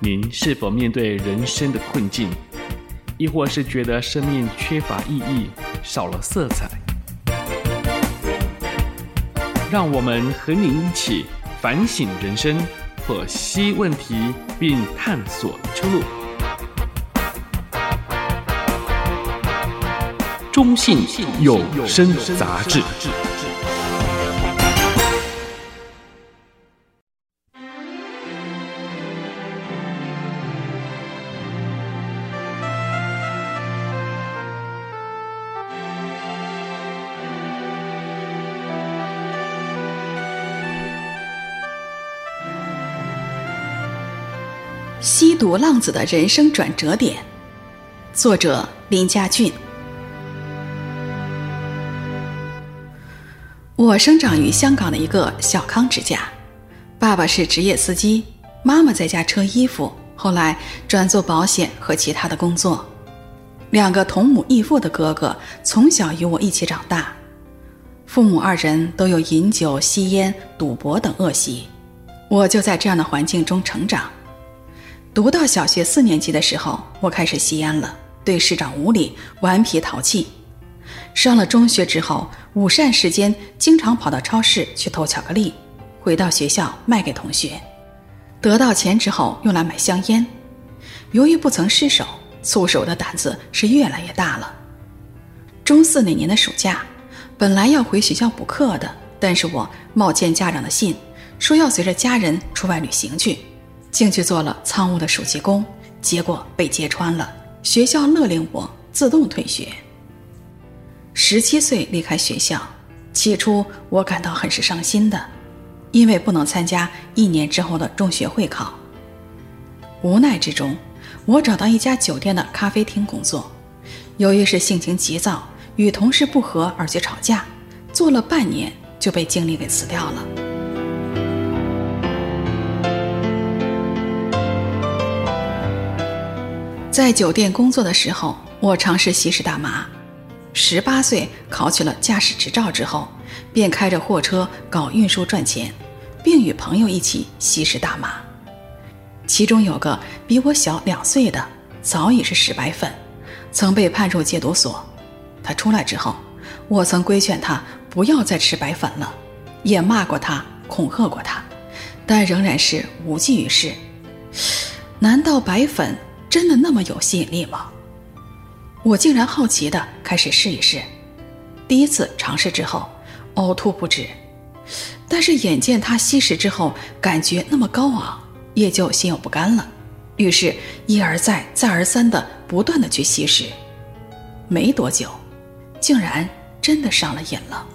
您是否面对人生的困境，亦或是觉得生命缺乏意义、少了色彩？让我们和您一起反省人生，剖析问题，并探索出路。中信有声杂志。独浪子的人生转折点，作者林家俊。我生长于香港的一个小康之家，爸爸是职业司机，妈妈在家车衣服，后来转做保险和其他的工作。两个同母异父的哥哥从小与我一起长大，父母二人都有饮酒、吸烟、赌博等恶习，我就在这样的环境中成长。读到小学四年级的时候，我开始吸烟了，对师长无礼，顽皮淘气。上了中学之后，午膳时间经常跑到超市去偷巧克力，回到学校卖给同学，得到钱之后用来买香烟。由于不曾失手，促使我的胆子是越来越大了。中四那年的暑假，本来要回学校补课的，但是我冒签家长的信，说要随着家人出外旅行去。竟去做了仓务的暑期工，结果被揭穿了。学校勒令我自动退学。十七岁离开学校，起初我感到很是伤心的，因为不能参加一年之后的中学会考。无奈之中，我找到一家酒店的咖啡厅工作。由于是性情急躁，与同事不和而去吵架，做了半年就被经理给辞掉了。在酒店工作的时候，我尝试吸食大麻。十八岁考取了驾驶执照之后，便开着货车搞运输赚钱，并与朋友一起吸食大麻。其中有个比我小两岁的，早已是食白粉，曾被判入戒毒所。他出来之后，我曾规劝他不要再吃白粉了，也骂过他，恐吓过他，但仍然是无济于事。难道白粉？真的那么有吸引力吗？我竟然好奇的开始试一试。第一次尝试之后，呕吐不止。但是眼见他吸食之后感觉那么高昂，也就心有不甘了。于是，一而再、再而三的不断的去吸食。没多久，竟然真的上了瘾了。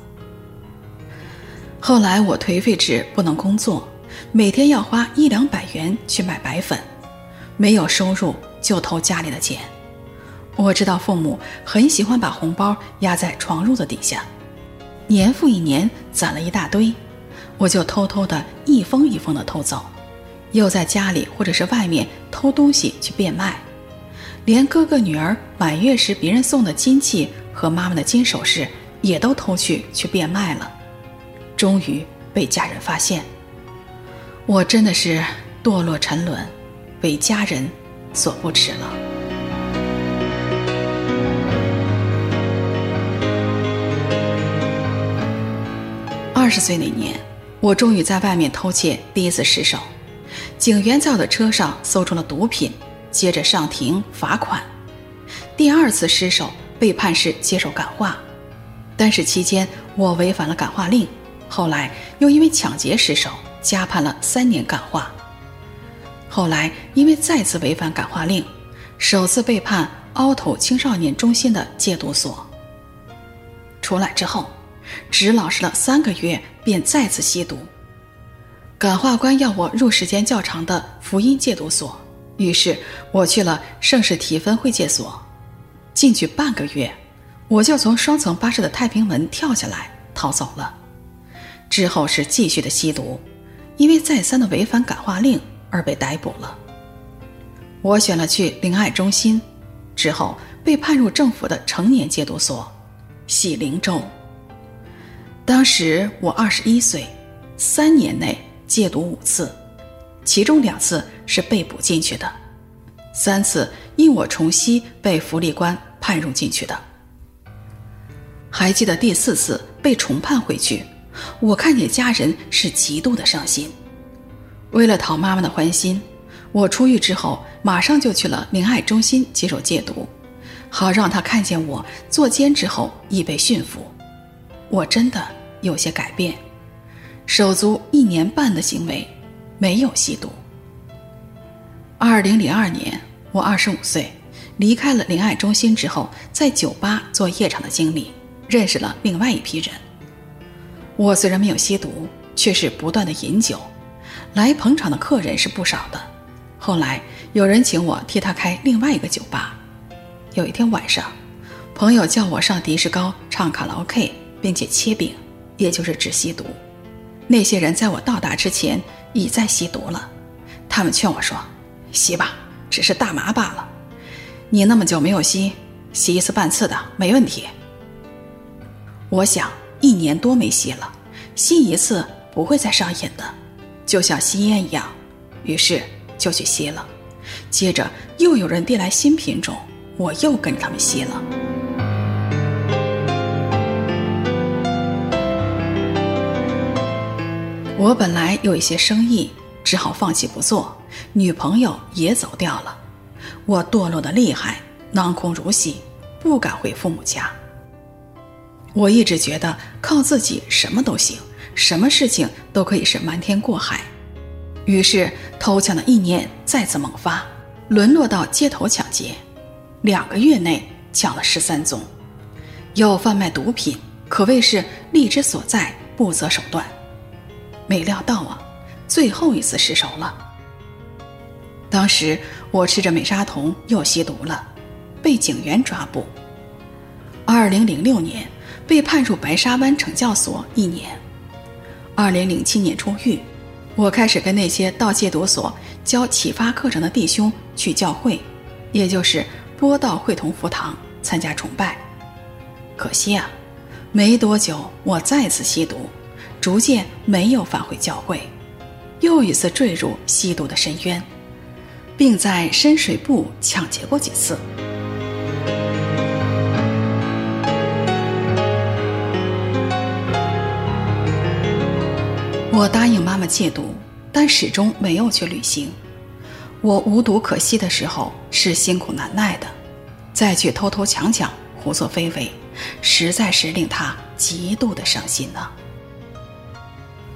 后来我颓废至不能工作，每天要花一两百元去买白粉。没有收入就偷家里的钱，我知道父母很喜欢把红包压在床褥子底下，年复一年攒了一大堆，我就偷偷的一封一封的偷走，又在家里或者是外面偷东西去变卖，连哥哥女儿满月时别人送的金器和妈妈的金首饰也都偷去去变卖了，终于被家人发现，我真的是堕落沉沦。为家人所不齿了。二十岁那年，我终于在外面偷窃第一次失手，警员在我的车上搜出了毒品，接着上庭罚款。第二次失手被判是接受感化，但是期间我违反了感化令，后来又因为抢劫失手加判了三年感化。后来因为再次违反感化令，首次被判凹头青少年中心的戒毒所。出来之后，只老实了三个月，便再次吸毒。感化官要我入时间较长的福音戒毒所，于是我去了圣士提分会戒所。进去半个月，我就从双层巴士的太平门跳下来逃走了。之后是继续的吸毒，因为再三的违反感化令。而被逮捕了。我选了去灵爱中心，之后被判入政府的成年戒毒所，喜灵州。当时我二十一岁，三年内戒毒五次，其中两次是被捕进去的，三次因我重吸被福利官判入进去的。还记得第四次被重判回去，我看见家人是极度的伤心。为了讨妈妈的欢心，我出狱之后马上就去了灵爱中心接受戒毒，好让他看见我坐监之后已被驯服。我真的有些改变，手足一年半的行为，没有吸毒。二零零二年，我二十五岁，离开了灵爱中心之后，在酒吧做夜场的经理。认识了另外一批人。我虽然没有吸毒，却是不断的饮酒，来捧场的客人是不少的。后来有人请我替他开另外一个酒吧。有一天晚上，朋友叫我上迪士高唱卡拉 OK，并且切饼，也就是只吸毒。那些人在我到达之前已在吸毒了。他们劝我说：“吸吧，只是大麻罢了。你那么久没有吸，吸一次半次的没问题。”我想一年多没吸了，吸一次不会再上瘾的，就像吸烟一样，于是就去吸了。接着又有人递来新品种，我又跟他们吸了。我本来有一些生意，只好放弃不做，女朋友也走掉了，我堕落的厉害，囊空如洗，不敢回父母家。我一直觉得靠自己什么都行，什么事情都可以是瞒天过海，于是偷抢的意念再次萌发，沦落到街头抢劫，两个月内抢了十三宗，又贩卖毒品，可谓是利之所在，不择手段。没料到啊，最后一次失手了。当时我吃着美沙酮又吸毒了，被警员抓捕。二零零六年。被判入白沙湾惩教所一年。二零零七年出狱，我开始跟那些到戒毒所教启发课程的弟兄去教会，也就是播道会同福堂参加崇拜。可惜啊，没多久我再次吸毒，逐渐没有返回教会，又一次坠入吸毒的深渊，并在深水埗抢劫过几次。我答应妈妈戒毒，但始终没有去履行。我无毒可吸的时候是辛苦难耐的，再去偷偷抢抢、胡作非为，实在是令她极度的伤心呢。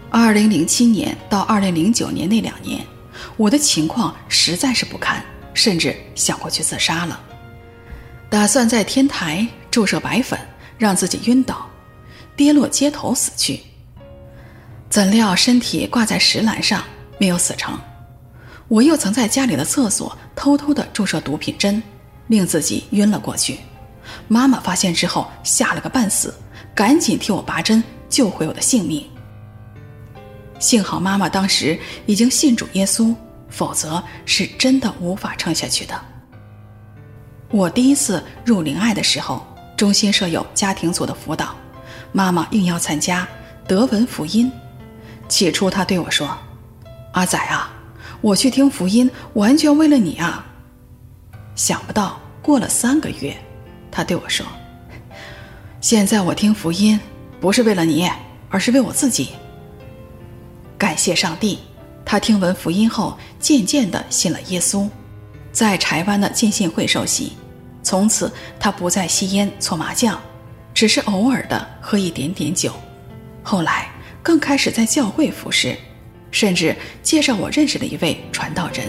二零零七年到二零零九年那两年，我的情况实在是不堪，甚至想过去自杀了，打算在天台注射白粉，让自己晕倒，跌落街头死去。怎料身体挂在石栏上，没有死成。我又曾在家里的厕所偷偷的注射毒品针，令自己晕了过去。妈妈发现之后吓了个半死，赶紧替我拔针，救回我的性命。幸好妈妈当时已经信主耶稣，否则是真的无法撑下去的。我第一次入灵爱的时候，中心设有家庭组的辅导，妈妈应邀参加，德文福音。起初，他对我说：“阿仔啊，我去听福音，完全为了你啊。”想不到过了三个月，他对我说：“现在我听福音，不是为了你，而是为我自己。”感谢上帝，他听闻福音后，渐渐的信了耶稣，在柴湾的浸信会受洗。从此，他不再吸烟、搓麻将，只是偶尔的喝一点点酒。后来，更开始在教会服侍，甚至介绍我认识的一位传道人。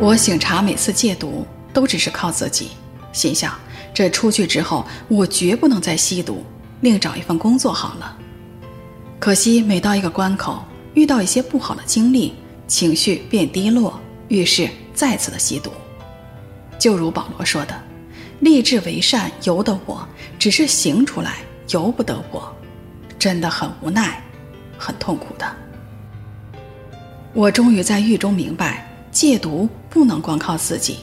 我醒察每次戒毒都只是靠自己，心想这出去之后我绝不能再吸毒，另找一份工作好了。可惜每到一个关口，遇到一些不好的经历，情绪变低落，于是再次的吸毒。就如保罗说的：“立志为善由得我，只是行出来由不得我，真的很无奈，很痛苦的。”我终于在狱中明白，戒毒不能光靠自己，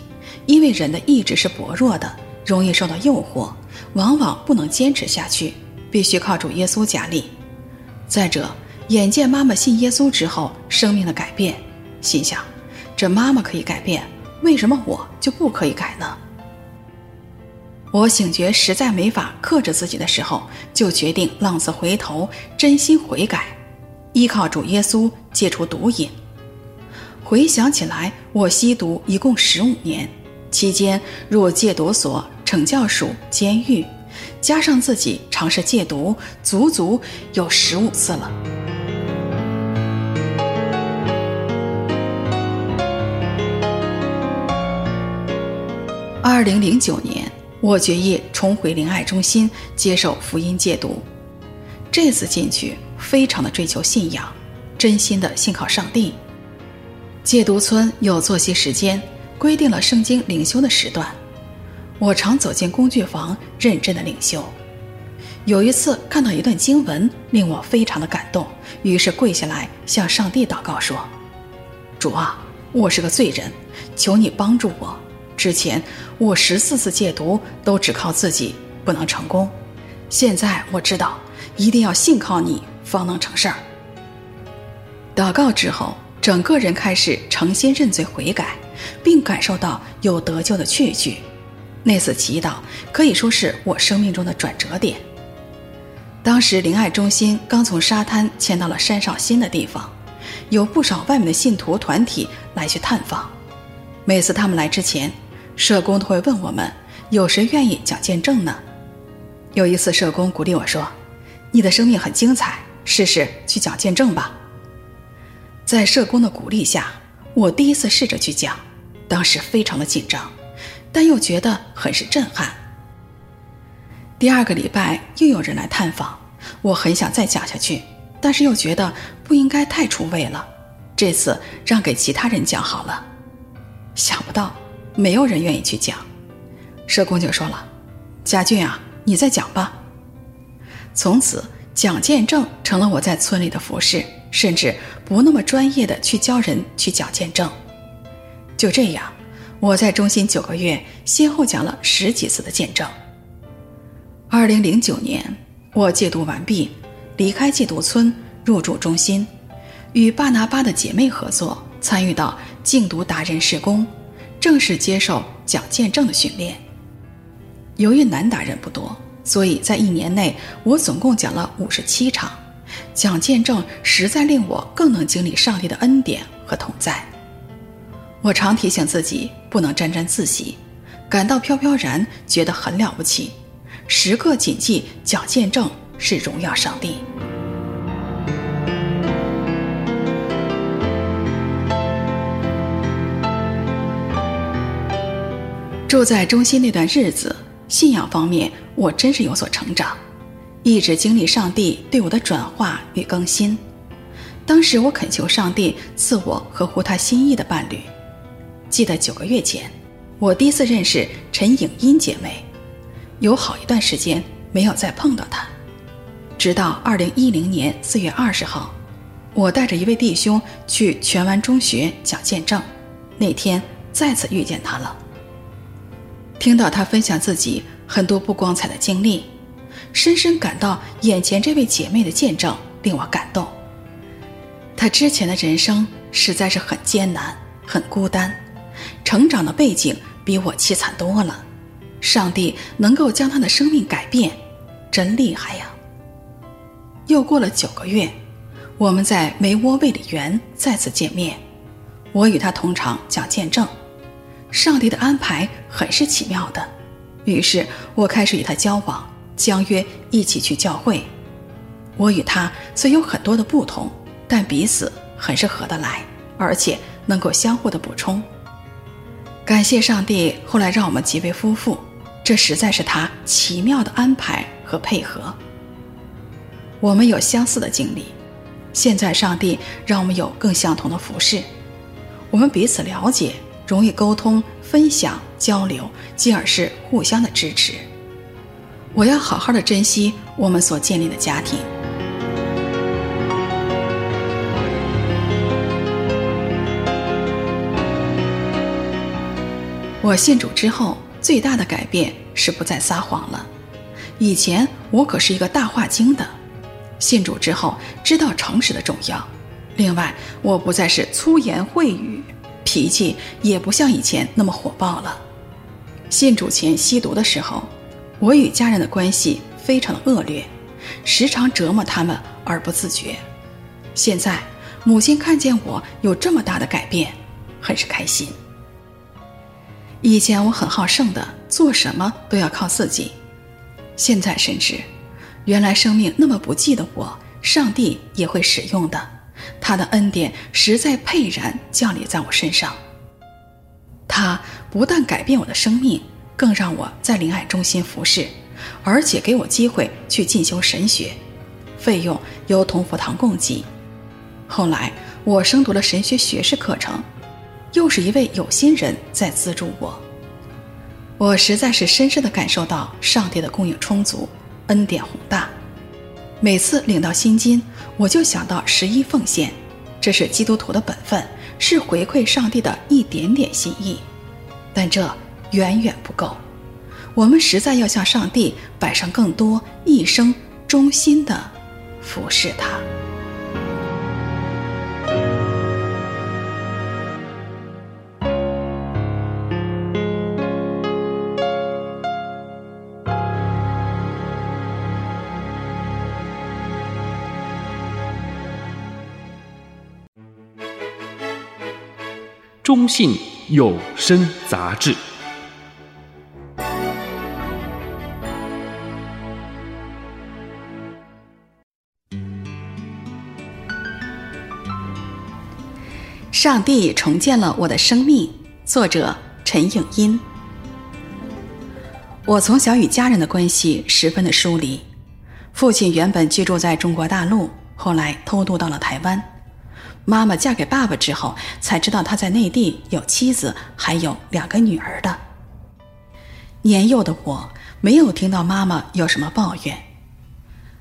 因为人的意志是薄弱的，容易受到诱惑，往往不能坚持下去，必须靠主耶稣加力。再者，眼见妈妈信耶稣之后生命的改变，心想：这妈妈可以改变，为什么我就不可以改呢？我醒觉实在没法克制自己的时候，就决定浪子回头，真心悔改，依靠主耶稣戒除毒瘾。回想起来，我吸毒一共十五年，期间入戒毒所、惩教署、监狱，加上自己尝试戒毒，足足有十五次了。二零零九年。我决意重回灵爱中心接受福音戒毒，这次进去非常的追求信仰，真心的信靠上帝。戒毒村有作息时间，规定了圣经灵修的时段，我常走进工具房认真的灵修。有一次看到一段经文令我非常的感动，于是跪下来向上帝祷告说：“主啊，我是个罪人，求你帮助我。”之前我十四次戒毒都只靠自己不能成功，现在我知道一定要信靠你方能成事儿。祷告之后，整个人开始诚心认罪悔改，并感受到有得救的确据。那次祈祷可以说是我生命中的转折点。当时灵爱中心刚从沙滩迁到了山上新的地方，有不少外面的信徒团体来去探访。每次他们来之前，社工都会问我们：“有谁愿意讲见证呢？”有一次，社工鼓励我说：“你的生命很精彩，试试去讲见证吧。”在社工的鼓励下，我第一次试着去讲，当时非常的紧张，但又觉得很是震撼。第二个礼拜又有人来探访，我很想再讲下去，但是又觉得不应该太出位了，这次让给其他人讲好了。想不到。没有人愿意去讲，社工就说了：“佳俊啊，你再讲吧。”从此，讲见证成了我在村里的服侍，甚至不那么专业的去教人去讲见证。就这样，我在中心九个月，先后讲了十几次的见证。二零零九年，我戒毒完毕，离开戒毒村，入住中心，与巴拿巴的姐妹合作，参与到禁毒达人事工。正式接受讲见证的训练。由于男达人不多，所以在一年内我总共讲了五十七场。讲见证实在令我更能经历上帝的恩典和同在。我常提醒自己不能沾沾自喜，感到飘飘然，觉得很了不起。时刻谨记讲见证是荣耀上帝。住在中心那段日子，信仰方面我真是有所成长，一直经历上帝对我的转化与更新。当时我恳求上帝赐我合乎他心意的伴侣。记得九个月前，我第一次认识陈颖音姐妹，有好一段时间没有再碰到她。直到二零一零年四月二十号，我带着一位弟兄去荃湾中学讲见证，那天再次遇见她了。听到他分享自己很多不光彩的经历，深深感到眼前这位姐妹的见证令我感动。她之前的人生实在是很艰难、很孤单，成长的背景比我凄惨多了。上帝能够将她的生命改变，真厉害呀！又过了九个月，我们在梅窝卫理园再次见面，我与她同场讲见证。上帝的安排很是奇妙的，于是我开始与他交往，相约一起去教会。我与他虽有很多的不同，但彼此很是合得来，而且能够相互的补充。感谢上帝，后来让我们结为夫妇，这实在是他奇妙的安排和配合。我们有相似的经历，现在上帝让我们有更相同的服饰，我们彼此了解。容易沟通、分享、交流，进而是互相的支持。我要好好的珍惜我们所建立的家庭。我信主之后，最大的改变是不再撒谎了。以前我可是一个大话精的，信主之后知道诚实的重要。另外，我不再是粗言秽语，脾气也不像以前那么火爆了。信主前吸毒的时候，我与家人的关系非常的恶劣，时常折磨他们而不自觉。现在母亲看见我有这么大的改变，很是开心。以前我很好胜的，做什么都要靠自己。现在深知，原来生命那么不济的我，上帝也会使用的。他的恩典实在沛然降临在我身上。他不但改变我的生命，更让我在灵爱中心服侍，而且给我机会去进修神学，费用由同福堂供给。后来我升读了神学学士课程。又是一位有心人在资助我，我实在是深深地感受到上帝的供应充足，恩典宏大。每次领到薪金，我就想到十一奉献，这是基督徒的本分，是回馈上帝的一点点心意。但这远远不够，我们实在要向上帝摆上更多一生忠心的服侍他。中信有声杂志。上帝重建了我的生命。作者：陈颖音。我从小与家人的关系十分的疏离。父亲原本居住在中国大陆，后来偷渡到了台湾。妈妈嫁给爸爸之后，才知道他在内地有妻子，还有两个女儿的。年幼的我没有听到妈妈有什么抱怨，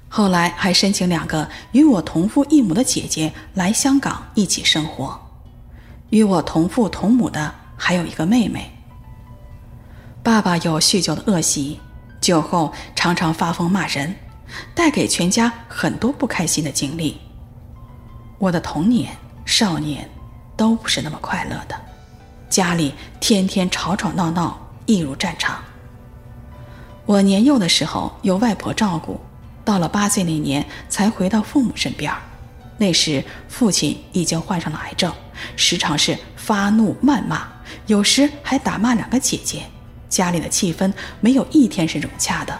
后来还申请两个与我同父异母的姐姐来香港一起生活。与我同父同母的还有一个妹妹。爸爸有酗酒的恶习，酒后常常发疯骂人，带给全家很多不开心的经历。我的童年、少年都不是那么快乐的，家里天天吵吵闹闹，一如战场。我年幼的时候由外婆照顾，到了八岁那年才回到父母身边。那时父亲已经患上了癌症，时常是发怒谩骂，有时还打骂两个姐姐，家里的气氛没有一天是融洽的。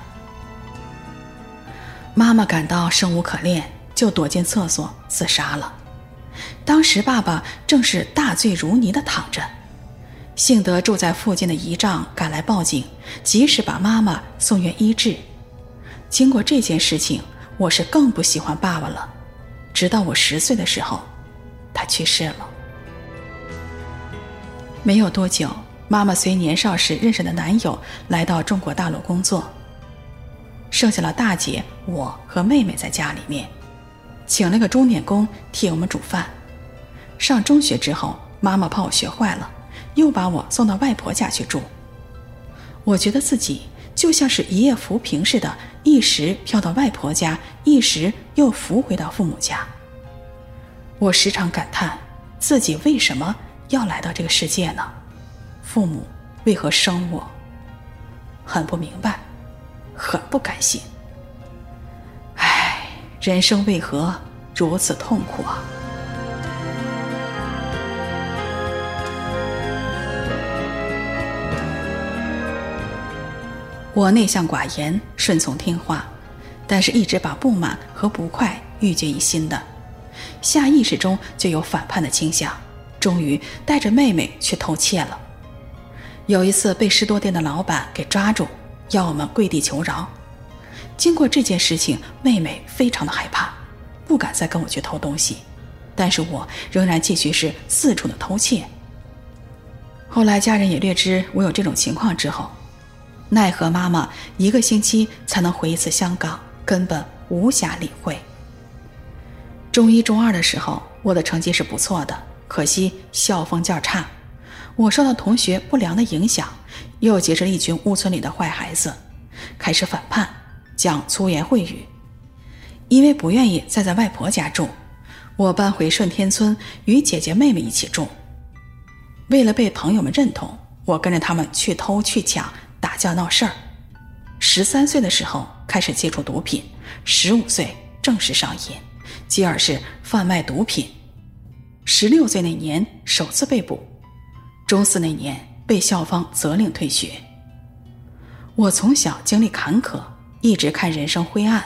妈妈感到生无可恋。就躲进厕所自杀了。当时爸爸正是大醉如泥的躺着，幸得住在附近的姨丈赶来报警，及时把妈妈送院医治。经过这件事情，我是更不喜欢爸爸了。直到我十岁的时候，他去世了。没有多久，妈妈随年少时认识的男友来到中国大陆工作，剩下了大姐、我和妹妹在家里面。请了个钟点工替我们煮饭。上中学之后，妈妈怕我学坏了，又把我送到外婆家去住。我觉得自己就像是一叶浮萍似的，一时飘到外婆家，一时又浮回到父母家。我时常感叹，自己为什么要来到这个世界呢？父母为何生我？很不明白，很不甘心。人生为何如此痛苦啊？我内向寡言，顺从听话，但是一直把不满和不快郁结于心的，下意识中就有反叛的倾向。终于带着妹妹去偷窃了。有一次被士多店的老板给抓住，要我们跪地求饶。经过这件事情，妹妹非常的害怕，不敢再跟我去偷东西，但是我仍然继续是四处的偷窃。后来家人也略知我有这种情况之后，奈何妈妈一个星期才能回一次香港，根本无暇理会。中一、中二的时候，我的成绩是不错的，可惜校风较差，我受到同学不良的影响，又结识了一群屋村里的坏孩子，开始反叛，讲粗言秽语。因为不愿意再在外婆家住，我搬回顺天村与姐姐妹妹一起住。为了被朋友们认同，我跟着他们去偷去抢，打架闹事儿。十三岁的时候开始接触毒品，十五岁正式上瘾，继而是贩卖毒品。十六岁那年首次被捕，中四那年被校方责令退学。我从小经历坎坷，一直看人生灰暗，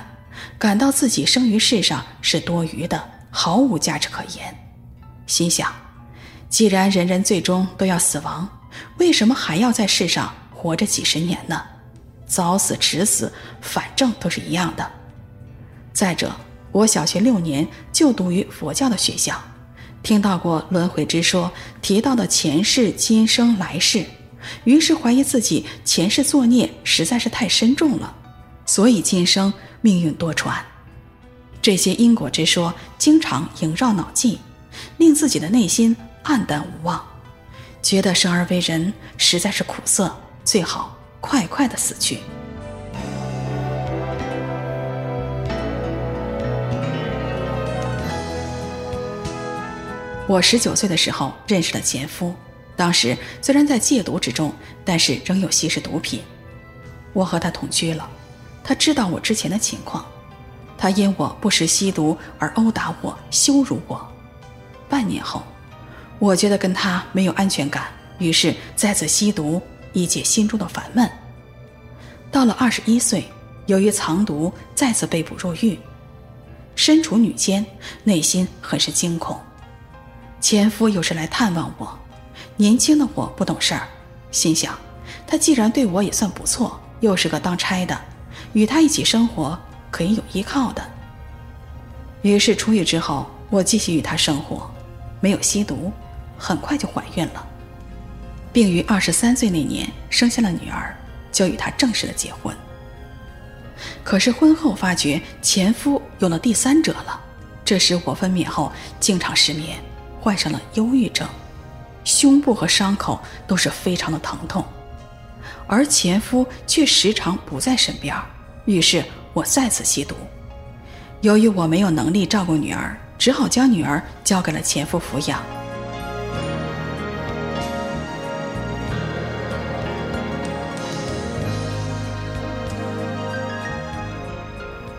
感到自己生于世上是多余的，毫无价值可言。心想，既然人人最终都要死亡，为什么还要在世上活着几十年呢？早死迟死，反正都是一样的。再者，我小学六年就读于佛教的学校。听到过轮回之说，提到的前世、今生、来世，于是怀疑自己前世作孽实在是太深重了，所以今生命运多舛。这些因果之说经常萦绕脑际，令自己的内心黯淡无望，觉得生而为人实在是苦涩，最好快快的死去。我十九岁的时候认识了前夫，当时虽然在戒毒之中，但是仍有吸食毒品。我和他同居了，他知道我之前的情况，他因我不时吸毒而殴打我、羞辱我。半年后，我觉得跟他没有安全感，于是再次吸毒以解心中的烦闷。到了二十一岁，由于藏毒再次被捕入狱，身处女监，内心很是惊恐。前夫有时来探望我，年轻的我不懂事儿，心想，他既然对我也算不错，又是个当差的，与他一起生活可以有依靠的。于是出狱之后，我继续与他生活，没有吸毒，很快就怀孕了，并于二十三岁那年生下了女儿，就与他正式的结婚。可是婚后发觉前夫有了第三者了，这时我分娩后经常失眠。患上了忧郁症，胸部和伤口都是非常的疼痛，而前夫却时常不在身边。于是我再次吸毒。由于我没有能力照顾女儿，只好将女儿交给了前夫抚养。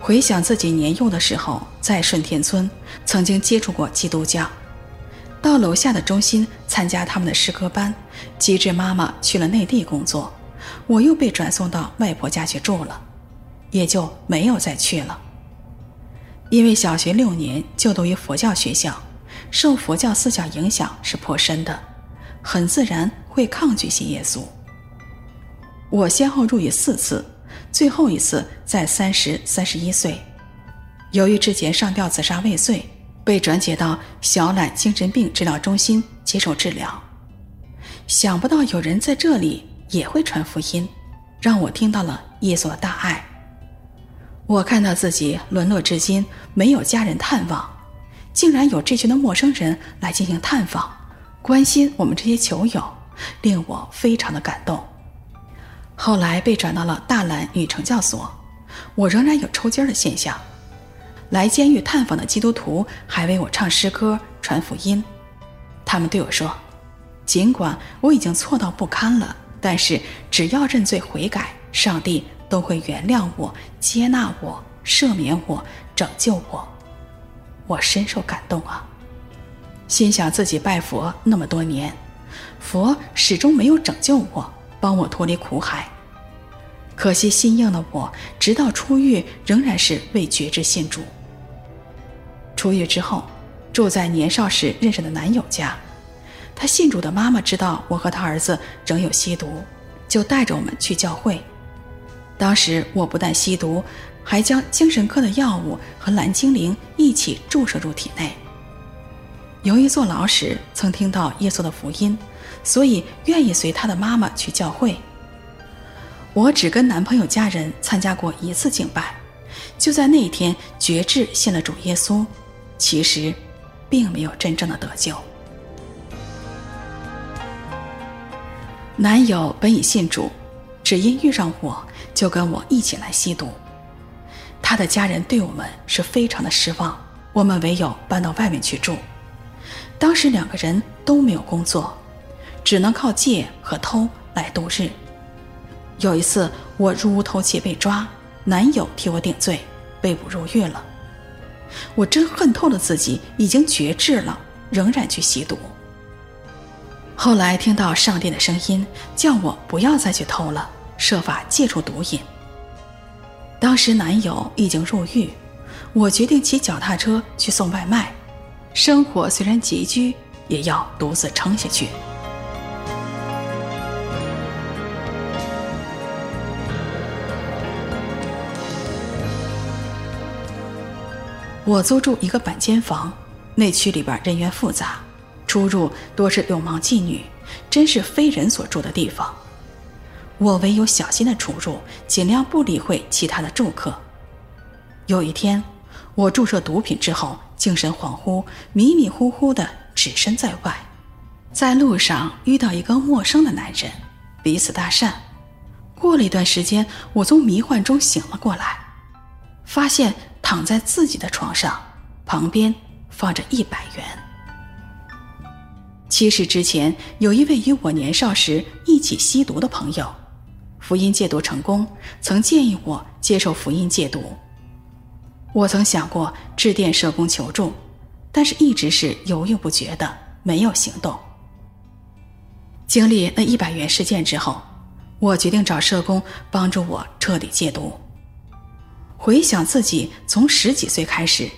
回想自己年幼的时候，在顺天村曾经接触过基督教。到楼下的中心参加他们的诗歌班，机智妈妈去了内地工作，我又被转送到外婆家去住了，也就没有再去了。因为小学六年就读于佛教学校，受佛教思想影响是颇深的，很自然会抗拒信耶稣。我先后入狱四次，最后一次在三十、三十一岁，由于之前上吊自杀未遂。被转解到小榄精神病治疗中心接受治疗，想不到有人在这里也会传福音，让我听到了耶稣的大爱。我看到自己沦落至今，没有家人探望，竟然有这群的陌生人来进行探访，关心我们这些囚友，令我非常的感动。后来被转到了大榄女惩教所，我仍然有抽筋的现象。来监狱探访的基督徒还为我唱诗歌、传福音。他们对我说：“尽管我已经错到不堪了，但是只要认罪悔改，上帝都会原谅我、接纳我、赦免我、拯救我。”我深受感动啊！心想自己拜佛那么多年，佛始终没有拯救我，帮我脱离苦海。可惜心硬的我，直到出狱仍然是未决志信主。出狱之后，住在年少时认识的男友家。他信主的妈妈知道我和他儿子仍有吸毒，就带着我们去教会。当时我不但吸毒，还将精神科的药物和蓝精灵一起注射入体内。由于坐牢时曾听到耶稣的福音，所以愿意随他的妈妈去教会。我只跟男朋友家人参加过一次敬拜，就在那一天绝志信了主耶稣。其实，并没有真正的得救。男友本已信主，只因遇上我，就跟我一起来吸毒。他的家人对我们是非常的失望，我们唯有搬到外面去住。当时两个人都没有工作，只能靠借和偷来度日。有一次我入屋偷窃被抓，男友替我顶罪，被捕入狱了。我真恨透了自己，已经绝志了，仍然去吸毒。后来听到上帝的声音，叫我不要再去偷了，设法戒除毒瘾。当时男友已经入狱，我决定骑脚踏车去送外卖。生活虽然拮据，也要独自撑下去。我租住一个板间房，内区里边人员复杂，出入多是流氓妓女，真是非人所住的地方。我唯有小心的出入，尽量不理会其他的住客。有一天，我注射毒品之后，精神恍惚，迷迷糊糊的置身在外，在路上遇到一个陌生的男人，彼此搭讪。过了一段时间，我从迷幻中醒了过来，发现躺在自己的床上，旁边放着一百元。其实之前有一位与我年少时一起吸毒的朋友。福音戒毒成功，曾建议我接受福音戒毒。我曾想过致电社工求助，但是一直是犹豫不决的，没有行动。经历那一百元事件之后，我决定找社工帮助我彻底戒毒。回想自己从十几岁开始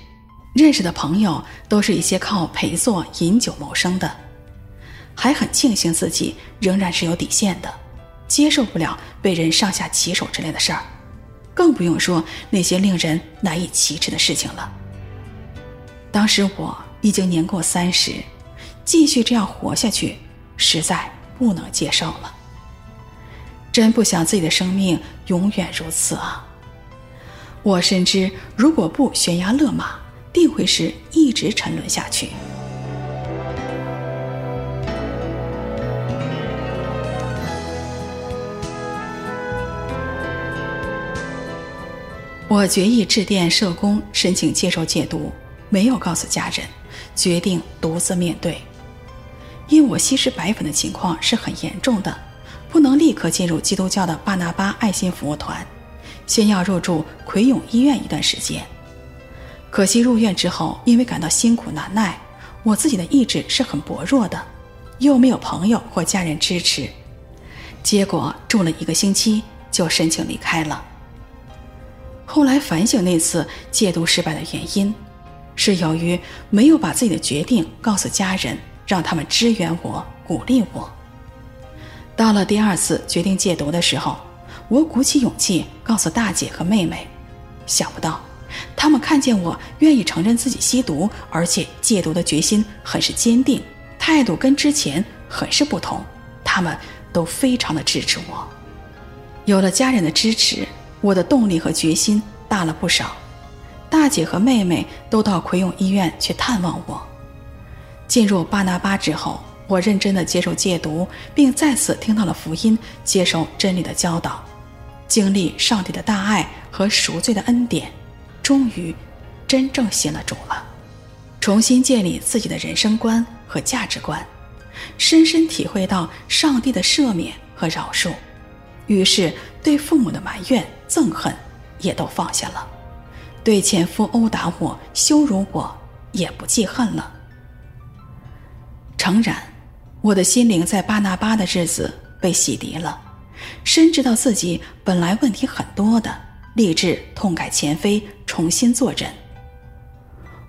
认识的朋友，都是一些靠陪坐饮酒谋生的，还很庆幸自己仍然是有底线的。接受不了被人上下其手之类的事儿，更不用说那些令人难以启齿的事情了。当时我已经年过三十，继续这样活下去，实在不能接受了。真不想自己的生命永远如此啊！我深知，如果不悬崖勒马，定会是一直沉沦下去。我决意致电社工申请接受戒毒，没有告诉家人，决定独自面对。因为我吸食白粉的情况是很严重的，不能立刻进入基督教的巴拿巴爱心服务团，先要入住奎永医院一段时间。可惜入院之后，因为感到辛苦难耐，我自己的意志是很薄弱的，又没有朋友或家人支持，结果住了一个星期就申请离开了。后来反省那次戒毒失败的原因，是由于没有把自己的决定告诉家人，让他们支援我、鼓励我。到了第二次决定戒毒的时候，我鼓起勇气告诉大姐和妹妹，想不到他们看见我愿意承认自己吸毒，而且戒毒的决心很是坚定，态度跟之前很是不同，他们都非常的支持我。有了家人的支持。我的动力和决心大了不少，大姐和妹妹都到奎永医院去探望我。进入巴拿巴之后，我认真的接受戒毒，并再次听到了福音，接受真理的教导，经历上帝的大爱和赎罪的恩典，终于真正信了主了，重新建立自己的人生观和价值观，深深体会到上帝的赦免和饶恕，于是对父母的埋怨。憎恨也都放下了，对前夫殴打我、羞辱我也不记恨了。诚然，我的心灵在巴拿巴的日子被洗涤了，深知道自己本来问题很多的，立志痛改前非，重新做人。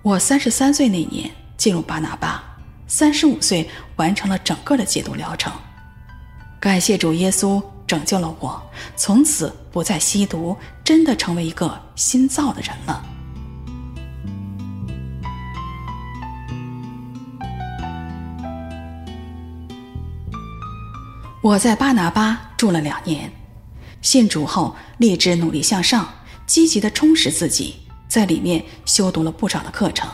我三十三岁那年进入巴拿巴，三十五岁完成了整个的戒毒疗程。感谢主耶稣。拯救了我，从此不再吸毒，真的成为一个新造的人了。我在巴拿巴住了两年，信主后立志努力向上，积极的充实自己，在里面修读了不少的课程。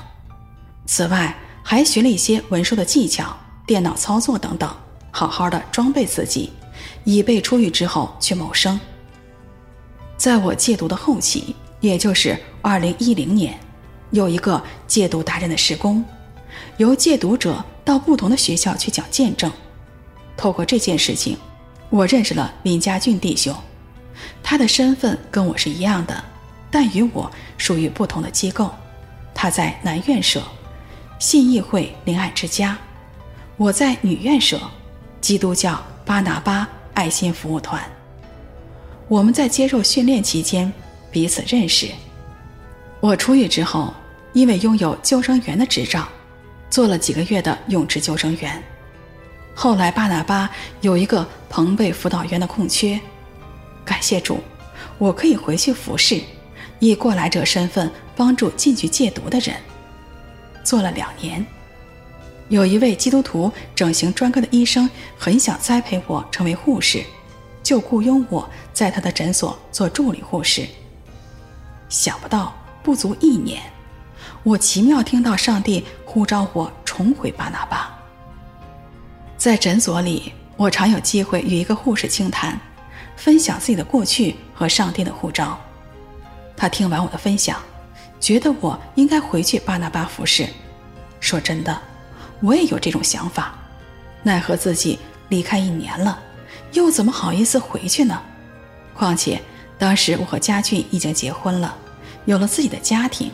此外，还学了一些文书的技巧、电脑操作等等，好好的装备自己。以备出狱之后去谋生。在我戒毒的后期，也就是二零一零年，有一个戒毒达人的事工，由戒毒者到不同的学校去讲见证。透过这件事情，我认识了林家俊弟兄，他的身份跟我是一样的，但与我属于不同的机构。他在男院舍，信义会灵爱之家；我在女院舍，基督教巴拿巴爱心服务团。我们在接受训练期间彼此认识。我出狱之后，因为拥有救生员的执照，做了几个月的泳池救生员。后来巴拿巴有一个朋辈辅导员的空缺，感谢主，我可以回去服侍，以过来者身份帮助进去戒毒的人。做了两年，有一位基督徒整形专科的医生很想栽培我成为护士。就雇佣我在他的诊所做助理护士。想不到不足一年，我奇妙听到上帝呼召我重回巴拿巴。在诊所里，我常有机会与一个护士倾谈，分享自己的过去和上帝的呼召。他听完我的分享，觉得我应该回去巴拿巴服侍。说真的，我也有这种想法，奈何自己离开一年了。又怎么好意思回去呢？况且当时我和家俊已经结婚了，有了自己的家庭，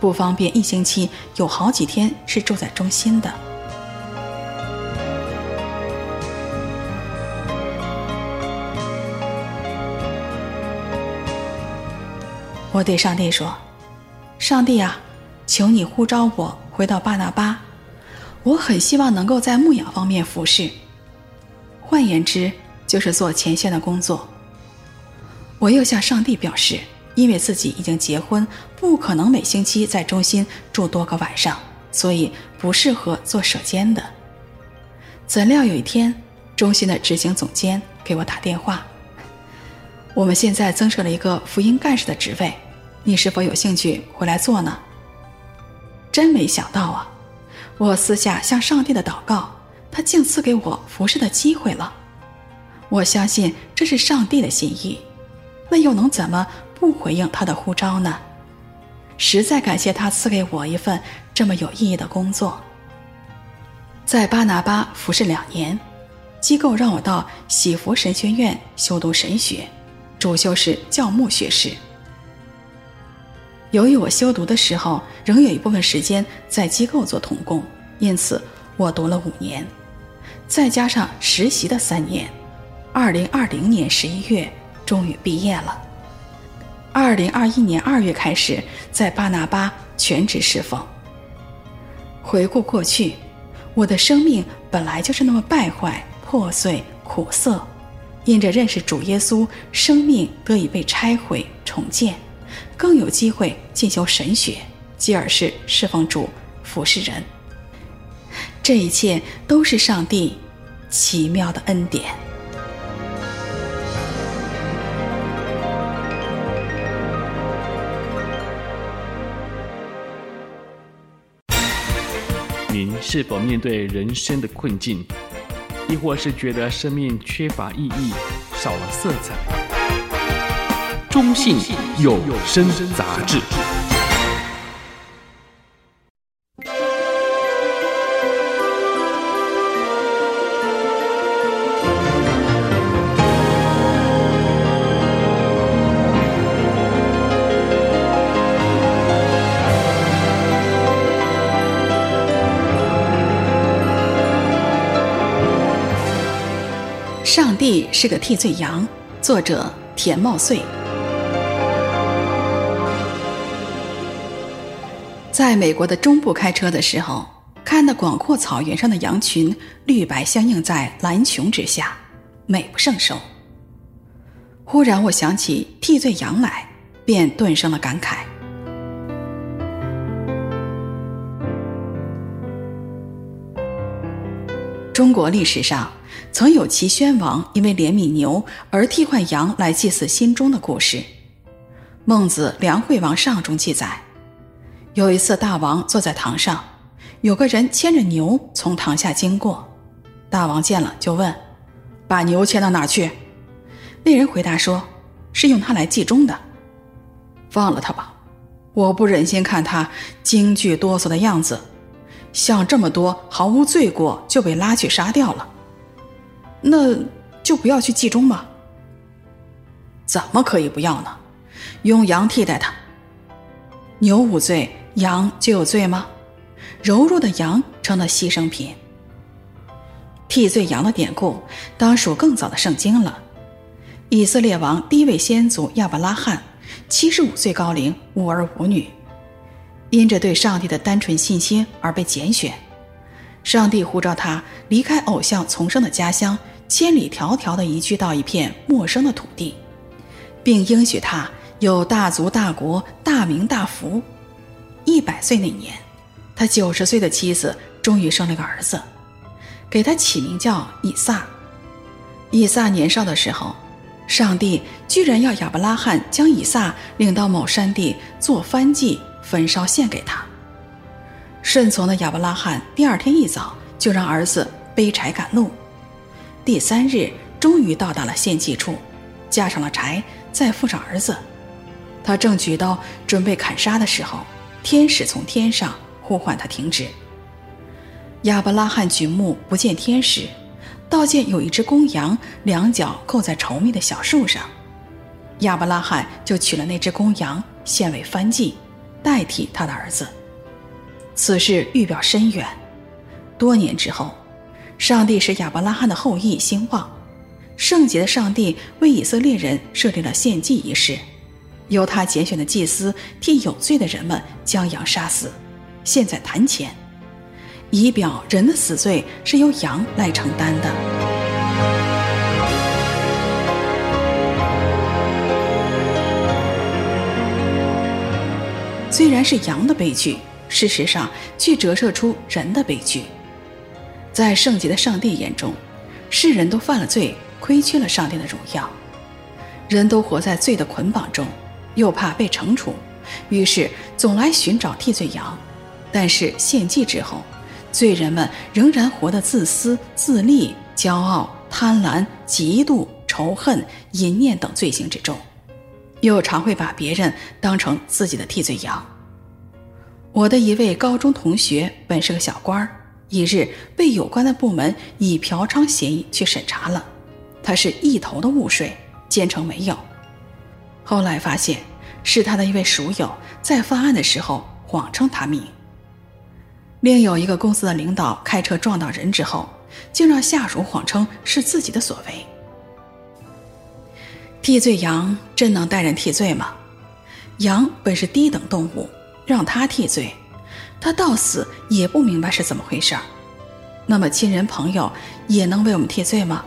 不方便一星期有好几天是住在中心的。我对上帝说：“上帝啊，求你呼召我回到巴拿巴，我很希望能够在牧养方面服侍。”换言之，就是做前线的工作。我又向上帝表示，因为自己已经结婚，不可能每星期在中心住多个晚上，所以不适合做舍监的。怎料有一天，中心的执行总监给我打电话：“我们现在增设了一个福音干事的职位，你是否有兴趣回来做呢？”真没想到啊！我私下向上帝的祷告。他竟赐给我服侍的机会了，我相信这是上帝的心意，那又能怎么不回应他的呼召呢？实在感谢他赐给我一份这么有意义的工作。在巴拿巴服侍两年，机构让我到喜福神学院修读神学，主修是教牧学士。由于我修读的时候仍有一部分时间在机构做同工，因此我读了五年。再加上实习的三年，二零二零年十一月终于毕业了。二零二一年二月开始在巴拿巴全职侍奉。回顾过去，我的生命本来就是那么败坏、破碎、苦涩，因着认识主耶稣，生命得以被拆毁重建，更有机会进修神学，继而是侍奉主、服侍人。这一切都是上帝奇妙的恩典。您是否面对人生的困境，亦或是觉得生命缺乏意义、少了色彩？中信有声杂志。上帝是个替罪羊，作者田茂穗。在美国的中部开车的时候，看那广阔草原上的羊群绿白相映在蓝穹之下，美不胜收。忽然我想起替罪羊来，便顿生了感慨。中国历史上，曾有齐宣王因为怜悯牛而替换羊来祭祀心中的故事，《孟子·梁惠王上》中记载，有一次大王坐在堂上，有个人牵着牛从堂下经过，大王见了就问：“把牛牵到哪儿去？”那人回答说：“是用它来祭钟的。”放了他吧，我不忍心看他惊惧哆嗦的样子，像这么多毫无罪过就被拉去杀掉了。那就不要去祭钟吧。怎么可以不要呢？用羊替代他。牛无罪，羊就有罪吗？柔弱的羊成了牺牲品。替罪羊的典故当属更早的圣经了。以色列王第一位先祖亚伯拉罕，七十五岁高龄，无儿无女，因着对上帝的单纯信心而被拣选。上帝呼召他离开偶像丛生的家乡，千里迢迢地移居到一片陌生的土地，并应许他有大族大国、大名大福。一百岁那年，他九十岁的妻子终于生了个儿子，给他起名叫以撒。以撒年少的时候，上帝居然要亚伯拉罕将以撒领到某山地做燔祭，焚烧献给他。顺从的亚伯拉罕第二天一早就让儿子背柴赶路。第三日终于到达了献祭处，架上了柴，再附上儿子。他正举刀准备砍杀的时候，天使从天上呼唤他停止。亚伯拉罕举目不见天使。倒见有一只公羊，两脚扣在稠密的小树上，亚伯拉罕就取了那只公羊献为燔祭，代替他的儿子。此事预表深远。多年之后，上帝使亚伯拉罕的后裔兴旺，圣洁的上帝为以色列人设立了献祭仪式，由他拣选的祭司替有罪的人们将羊杀死，献在坛前。以表人的死罪是由羊来承担的。虽然是羊的悲剧，事实上却折射出人的悲剧。在圣洁的上帝眼中，世人都犯了罪，亏缺了上帝的荣耀。人都活在罪的捆绑中，又怕被惩处，于是总来寻找替罪羊。但是献祭之后，罪人们仍然活得自私自利、骄傲、贪婪、嫉妒、仇恨、淫念等罪行之中，又常会把别人当成自己的替罪羊。我的一位高中同学本是个小官儿，一日被有关的部门以嫖娼嫌疑去审查了，他是一头的雾水，坚称没有。后来发现是他的一位熟友在犯案的时候谎称他命。另有一个公司的领导开车撞到人之后，竟让下属谎称是自己的所为。替罪羊真能代人替罪吗？羊本是低等动物，让他替罪，他到死也不明白是怎么回事儿。那么亲人朋友也能为我们替罪吗？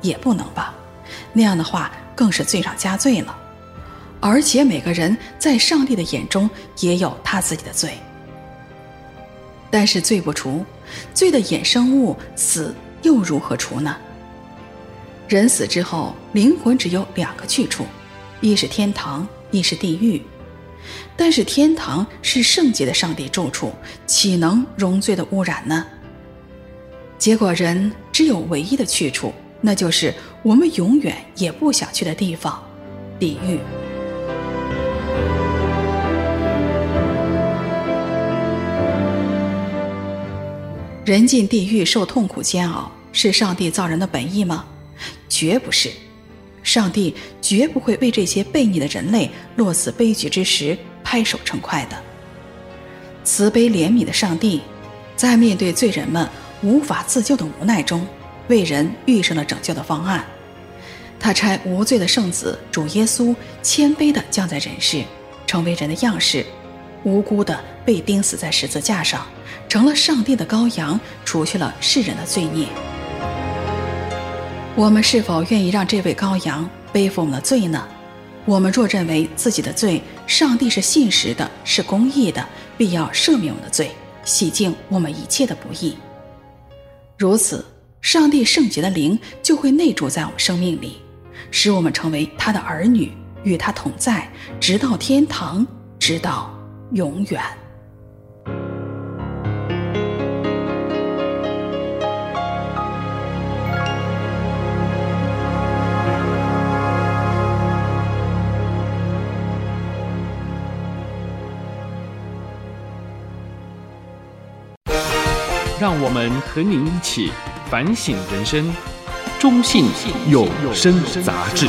也不能吧，那样的话更是罪上加罪了。而且每个人在上帝的眼中也有他自己的罪。但是罪不除，罪的衍生物死又如何除呢？人死之后，灵魂只有两个去处，一是天堂，一是地狱。但是天堂是圣洁的上帝住处，岂能容罪的污染呢？结果人只有唯一的去处，那就是我们永远也不想去的地方——地狱。人进地狱受痛苦煎熬，是上帝造人的本意吗？绝不是，上帝绝不会为这些悖逆的人类落死悲剧之时拍手称快的。慈悲怜悯的上帝，在面对罪人们无法自救的无奈中，为人预设了拯救的方案。他差无罪的圣子主耶稣谦卑地降在人世，成为人的样式，无辜地被钉死在十字架上。成了上帝的羔羊，除去了世人的罪孽。我们是否愿意让这位羔羊背负我们的罪呢？我们若认为自己的罪，上帝是信实的，是公义的，必要赦免我们的罪，洗净我们一切的不义。如此，上帝圣洁的灵就会内住在我们生命里，使我们成为他的儿女，与他同在，直到天堂，直到永远。让我们和您一起反省人生。中信有声杂志。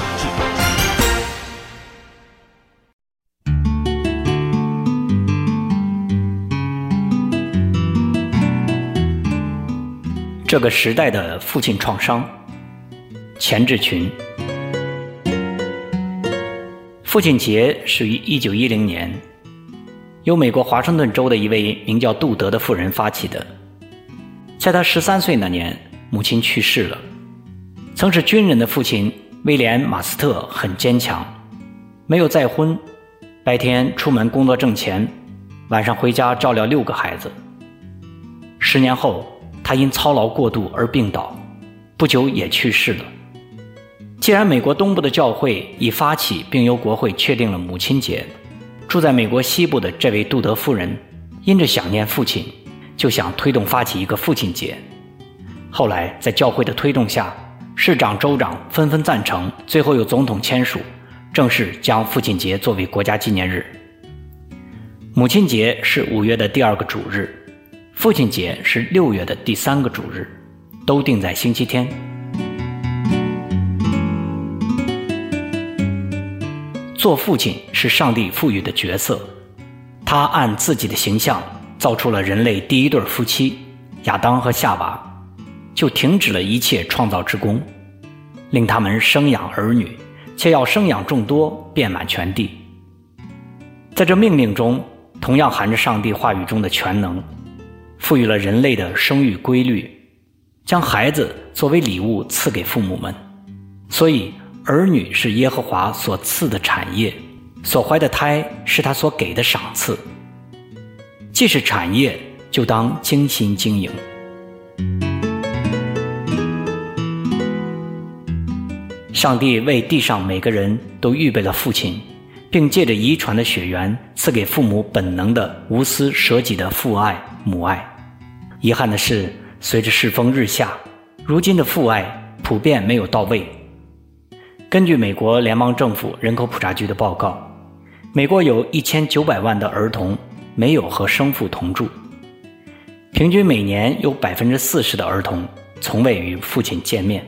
这个时代的父亲创伤，钱志群。父亲节始于一九一零年，由美国华盛顿州的一位名叫杜德的妇人发起的。在他十三岁那年，母亲去世了。曾是军人的父亲威廉·马斯特很坚强，没有再婚，白天出门工作挣钱，晚上回家照料六个孩子。十年后，他因操劳过度而病倒，不久也去世了。既然美国东部的教会已发起并由国会确定了母亲节，住在美国西部的这位杜德夫人，因着想念父亲，就想推动发起一个父亲节。后来在教会的推动下，市长、州长纷纷赞成，最后由总统签署，正式将父亲节作为国家纪念日。母亲节是五月的第二个主日。父亲节是六月的第三个主日，都定在星期天。做父亲是上帝赋予的角色，他按自己的形象造出了人类第一对夫妻亚当和夏娃，就停止了一切创造之功，令他们生养儿女，且要生养众多，遍满全地。在这命令中，同样含着上帝话语中的全能。赋予了人类的生育规律，将孩子作为礼物赐给父母们，所以儿女是耶和华所赐的产业，所怀的胎是他所给的赏赐。既是产业，就当精心经营。上帝为地上每个人都预备了父亲，并借着遗传的血缘赐给父母本能的无私舍己的父爱。母爱，遗憾的是，随着世风日下，如今的父爱普遍没有到位。根据美国联邦政府人口普查局的报告，美国有一千九百万的儿童没有和生父同住，平均每年有百分之四十的儿童从未与父亲见面，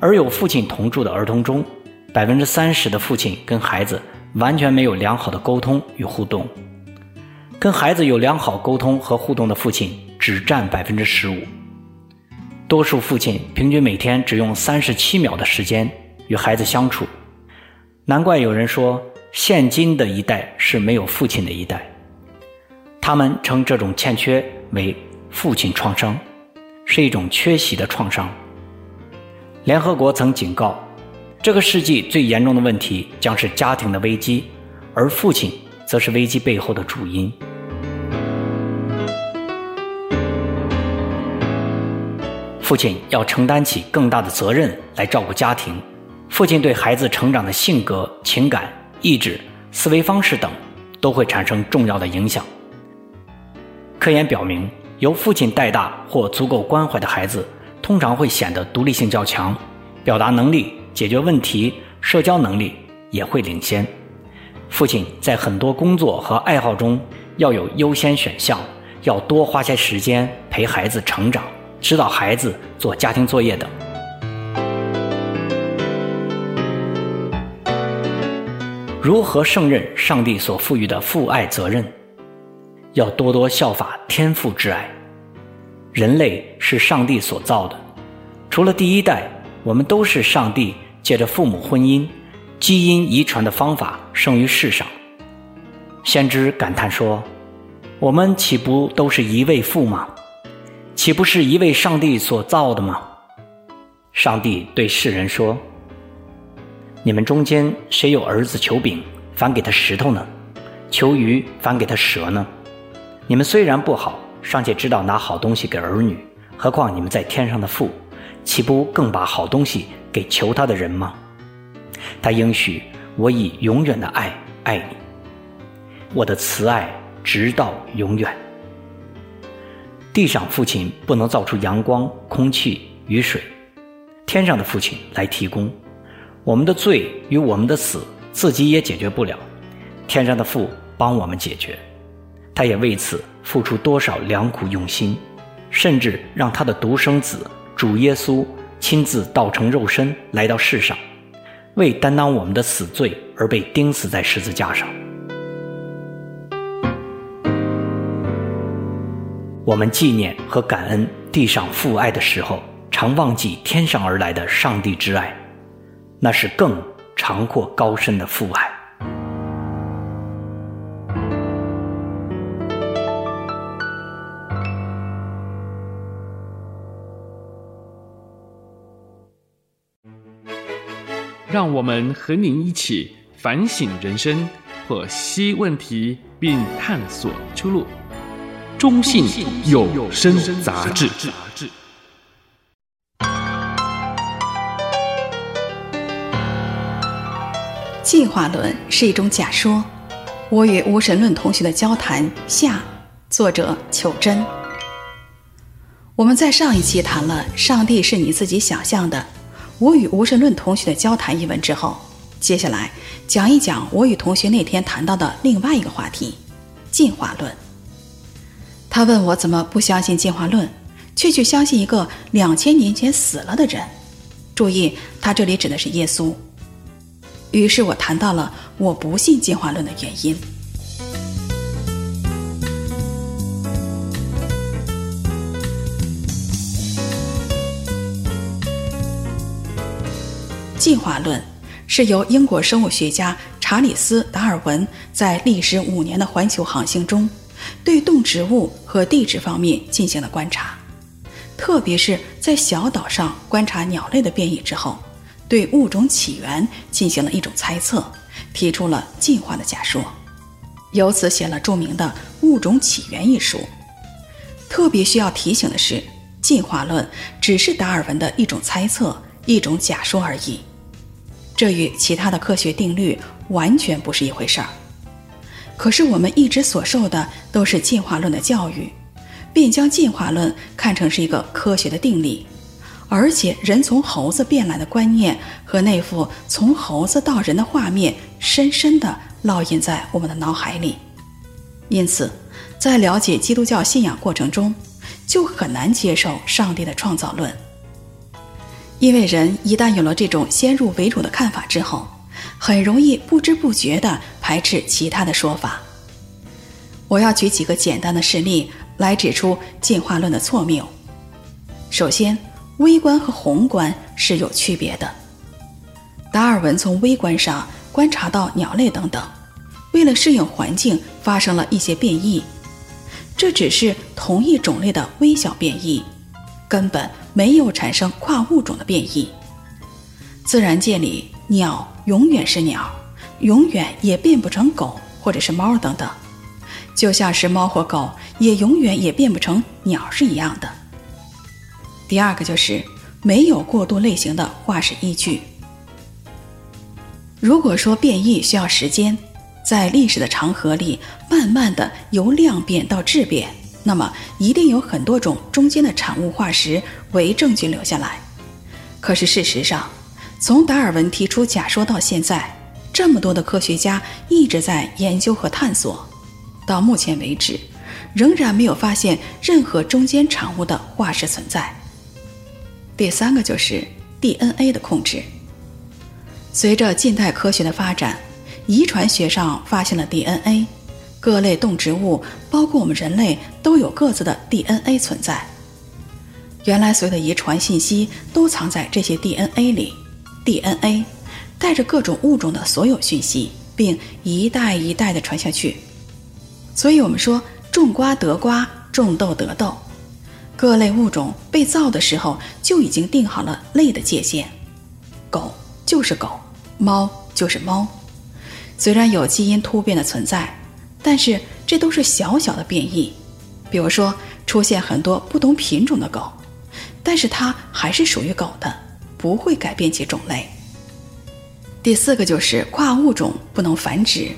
而有父亲同住的儿童中，百分之三十的父亲跟孩子完全没有良好的沟通与互动。跟孩子有良好沟通和互动的父亲只占百分之十五，多数父亲平均每天只用三十七秒的时间与孩子相处，难怪有人说现今的一代是没有父亲的一代。他们称这种欠缺为父亲创伤，是一种缺席的创伤。联合国曾警告，这个世纪最严重的问题将是家庭的危机，而父亲则是危机背后的主因。父亲要承担起更大的责任来照顾家庭，父亲对孩子成长的性格、情感、意志、思维方式等都会产生重要的影响。科研表明，由父亲带大或足够关怀的孩子，通常会显得独立性较强，表达能力、解决问题、社交能力也会领先。父亲在很多工作和爱好中要有优先选项，要多花些时间陪孩子成长。指导孩子做家庭作业等。如何胜任上帝所赋予的父爱责任？要多多效法天父之爱。人类是上帝所造的，除了第一代，我们都是上帝借着父母婚姻、基因遗传的方法生于世上。先知感叹说：“我们岂不都是一位父吗？”岂不是一位上帝所造的吗？上帝对世人说：“你们中间谁有儿子求饼，反给他石头呢？求鱼，反给他蛇呢？你们虽然不好，尚且知道拿好东西给儿女，何况你们在天上的父，岂不更把好东西给求他的人吗？他应许我以永远的爱爱你，我的慈爱直到永远。”地上父亲不能造出阳光、空气、雨水，天上的父亲来提供。我们的罪与我们的死自己也解决不了，天上的父帮我们解决。他也为此付出多少良苦用心。甚至让他的独生子主耶稣亲自道成肉身来到世上，为担当我们的死罪而被钉死在十字架上。我们纪念和感恩地上父爱的时候，常忘记天上而来的上帝之爱，那是更长阔高深的父爱。让我们和您一起反省人生，剖析问题，并探索出路。中信有声杂志。进化论是一种假说。我与无神论同学的交谈下，作者求真。我们在上一期谈了“上帝是你自己想象的”。我与无神论同学的交谈一文之后，接下来讲一讲我与同学那天谈到的另外一个话题——进化论。他问我怎么不相信进化论，却去相信一个两千年前死了的人。注意，他这里指的是耶稣。于是我谈到了我不信进化论的原因。进化论是由英国生物学家查理斯·达尔文在历时五年的环球航行中，对动植物和地质方面进行了观察，特别是在小岛上观察鸟类的变异之后，对物种起源进行了一种猜测，提出了进化的假说，由此写了著名的《物种起源》一书。特别需要提醒的是，进化论只是达尔文的一种猜测，一种假说而已。这与其他的科学定律完全不是一回事儿。可是我们一直所受的都是进化论的教育，并将进化论看成是一个科学的定理，而且人从猴子变来的观念和那幅从猴子到人的画面，深深地烙印在我们的脑海里。因此，在了解基督教信仰过程中，就很难接受上帝的创造论。因为人一旦有了这种先入为主的看法之后，很容易不知不觉地排斥其他的说法。我要举几个简单的事例来指出进化论的错谬。首先，微观和宏观是有区别的。达尔文从微观上观察到鸟类等等，为了适应环境发生了一些变异，这只是同一种类的微小变异。根本没有产生跨物种的变异。自然界里，鸟永远是鸟，永远也变不成狗或者是猫等等，就像是猫或狗也永远也变不成鸟是一样的。第二个就是没有过渡类型的化石依据。如果说变异需要时间，在历史的长河里，慢慢的由量变到质变。那么一定有很多种中间的产物化石为证据留下来。可是事实上，从达尔文提出假说到现在，这么多的科学家一直在研究和探索，到目前为止，仍然没有发现任何中间产物的化石存在。第三个就是 DNA 的控制。随着近代科学的发展，遗传学上发现了 DNA。各类动植物，包括我们人类，都有各自的 DNA 存在。原来所有的遗传信息都藏在这些 DNA 里，DNA 带着各种物种的所有讯息，并一代一代的传下去。所以我们说，种瓜得瓜，种豆得豆。各类物种被造的时候就已经定好了类的界限，狗就是狗，猫就是猫。虽然有基因突变的存在。但是这都是小小的变异，比如说出现很多不同品种的狗，但是它还是属于狗的，不会改变其种类。第四个就是跨物种不能繁殖。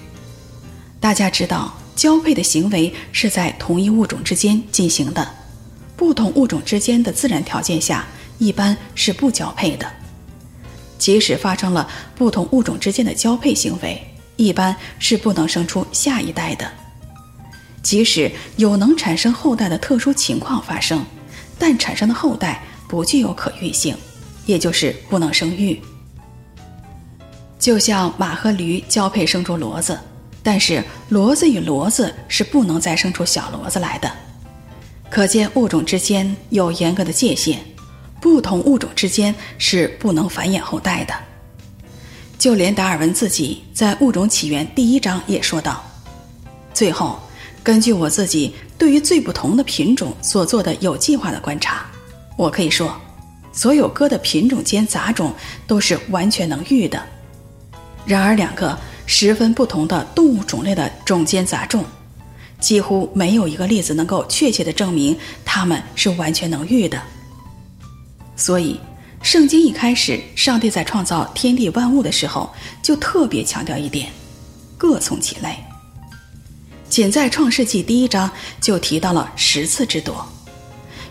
大家知道，交配的行为是在同一物种之间进行的，不同物种之间的自然条件下一般是不交配的。即使发生了不同物种之间的交配行为。一般是不能生出下一代的，即使有能产生后代的特殊情况发生，但产生的后代不具有可育性，也就是不能生育。就像马和驴交配生出骡子，但是骡子与骡子是不能再生出小骡子来的。可见物种之间有严格的界限，不同物种之间是不能繁衍后代的。就连达尔文自己在《物种起源》第一章也说道：“最后，根据我自己对于最不同的品种所做的有计划的观察，我可以说，所有鸽的品种间杂种都是完全能育的。然而，两个十分不同的动物种类的种间杂种，几乎没有一个例子能够确切的证明它们是完全能育的。所以。”圣经一开始，上帝在创造天地万物的时候，就特别强调一点：各从其类。仅在创世纪第一章就提到了十次之多。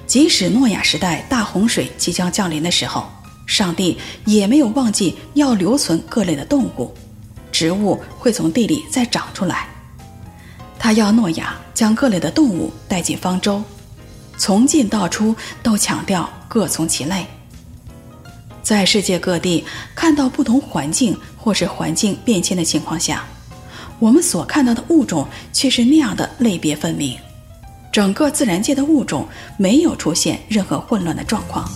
即使诺亚时代大洪水即将降临的时候，上帝也没有忘记要留存各类的动物，植物会从地里再长出来。他要诺亚将各类的动物带进方舟，从进到出都强调各从其类。在世界各地看到不同环境或是环境变迁的情况下，我们所看到的物种却是那样的类别分明，整个自然界的物种没有出现任何混乱的状况。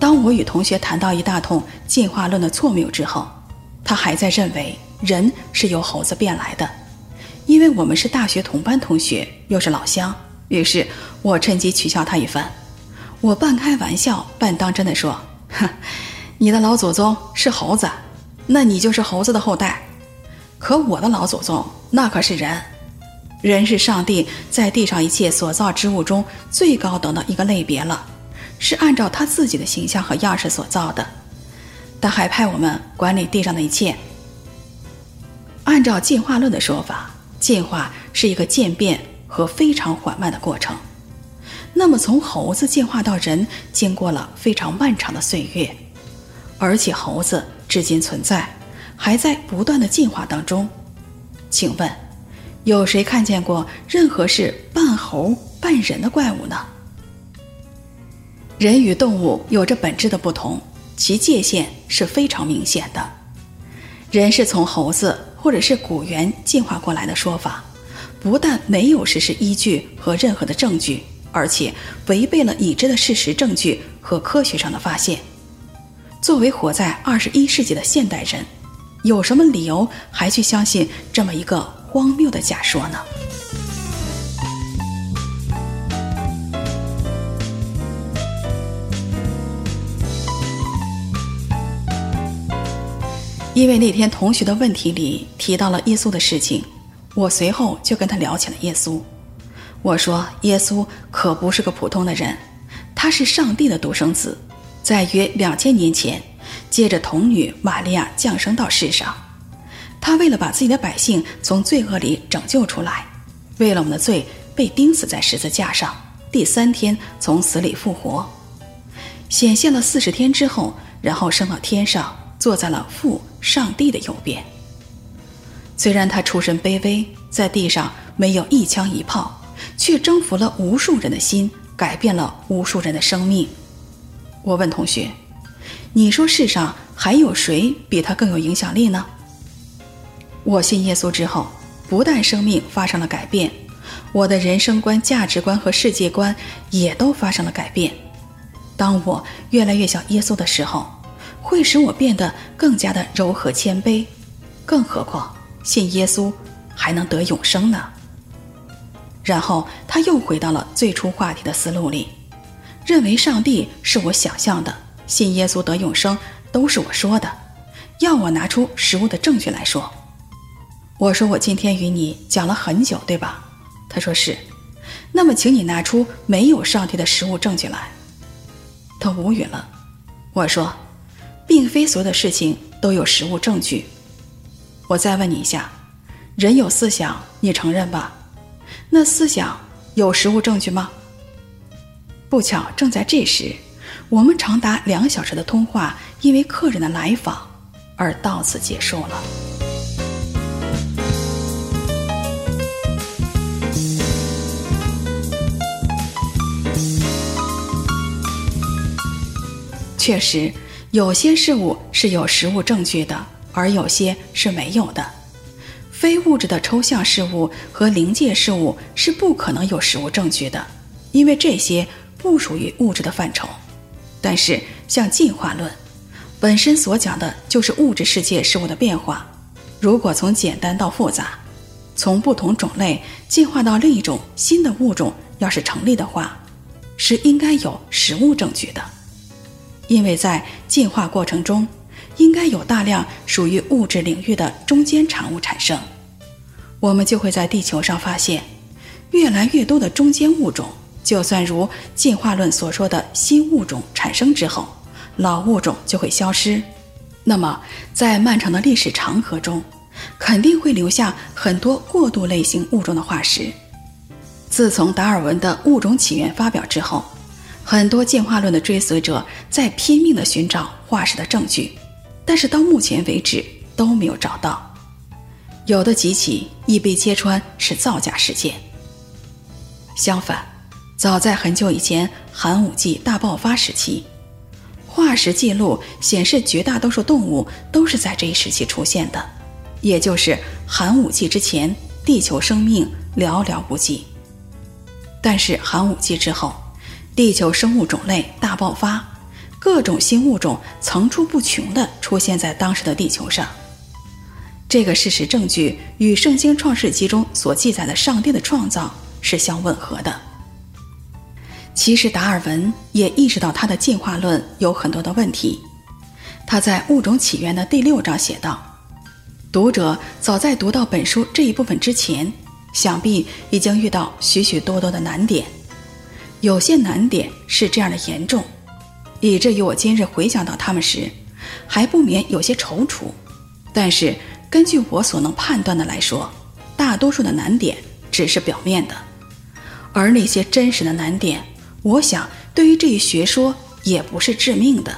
当我与同学谈到一大通进化论的错谬之后，他还在认为。人是由猴子变来的，因为我们是大学同班同学，又是老乡。于是我趁机取笑他一番。我半开玩笑半当真的说：“哼，你的老祖宗是猴子，那你就是猴子的后代。可我的老祖宗那可是人，人是上帝在地上一切所造之物中最高等的一个类别了，是按照他自己的形象和样式所造的。他还派我们管理地上的一切。”按照进化论的说法，进化是一个渐变和非常缓慢的过程。那么，从猴子进化到人，经过了非常漫长的岁月，而且猴子至今存在，还在不断的进化当中。请问，有谁看见过任何是半猴半人的怪物呢？人与动物有着本质的不同，其界限是非常明显的。人是从猴子。或者是古猿进化过来的说法，不但没有事实依据和任何的证据，而且违背了已知的事实证据和科学上的发现。作为活在二十一世纪的现代人，有什么理由还去相信这么一个荒谬的假说呢？因为那天同学的问题里提到了耶稣的事情，我随后就跟他聊起了耶稣。我说：“耶稣可不是个普通的人，他是上帝的独生子，在约两千年前，借着童女玛利亚降生到世上。他为了把自己的百姓从罪恶里拯救出来，为了我们的罪被钉死在十字架上，第三天从死里复活，显现了四十天之后，然后升到天上。”坐在了父上帝的右边。虽然他出身卑微，在地上没有一枪一炮，却征服了无数人的心，改变了无数人的生命。我问同学：“你说世上还有谁比他更有影响力呢？”我信耶稣之后，不但生命发生了改变，我的人生观、价值观和世界观也都发生了改变。当我越来越像耶稣的时候，会使我变得更加的柔和谦卑，更何况信耶稣还能得永生呢？然后他又回到了最初话题的思路里，认为上帝是我想象的，信耶稣得永生都是我说的，要我拿出实物的证据来说。我说我今天与你讲了很久，对吧？他说是。那么请你拿出没有上帝的实物证据来。他无语了。我说。并非所有的事情都有实物证据。我再问你一下，人有思想，你承认吧？那思想有实物证据吗？不巧，正在这时，我们长达两小时的通话因为客人的来访，而到此结束了。确实，有些事物是有实物证据的，而有些是没有的。非物质的抽象事物和灵界事物是不可能有实物证据的，因为这些不属于物质的范畴。但是，像进化论本身所讲的就是物质世界事物的变化。如果从简单到复杂，从不同种类进化到另一种新的物种，要是成立的话，是应该有实物证据的。因为在进化过程中，应该有大量属于物质领域的中间产物产生，我们就会在地球上发现越来越多的中间物种。就算如进化论所说的新物种产生之后，老物种就会消失，那么在漫长的历史长河中，肯定会留下很多过渡类型物种的化石。自从达尔文的物种起源发表之后，很多进化论的追随者在拼命地寻找化石的证据，但是到目前为止都没有找到。有的几起已被揭穿是造假事件。相反，早在很久以前，寒武纪大爆发时期，化石记录显示绝大多数动物都是在这一时期出现的，也就是寒武纪之前，地球生命寥寥无几。但是寒武纪之后，地球生物种类大爆发，各种新物种层出不穷地出现在当时的地球上。这个事实证据与《圣经·创世纪》中所记载的上帝的创造是相吻合的。其实达尔文也意识到他的进化论有很多的问题。他在《物种起源》的第六章写道：“读者早在读到本书这一部分之前，想必已经遇到许许多多的难点。有些难点是这样的严重，以至于我今日回想到他们时，还不免有些踌躇。但是根据我所能判断的来说，大多数的难点只是表面的，而那些真实的难点。”我想，对于这一学说也不是致命的。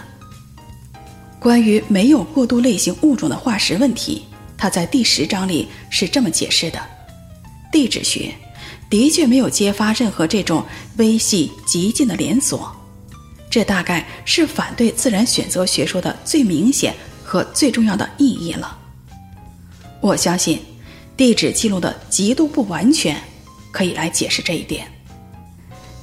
关于没有过渡类型物种的化石问题，他在第十章里是这么解释的：地质学的确没有揭发任何这种微细极近的连锁，这大概是反对自然选择学说的最明显和最重要的意义了。我相信，地质记录的极度不完全可以来解释这一点。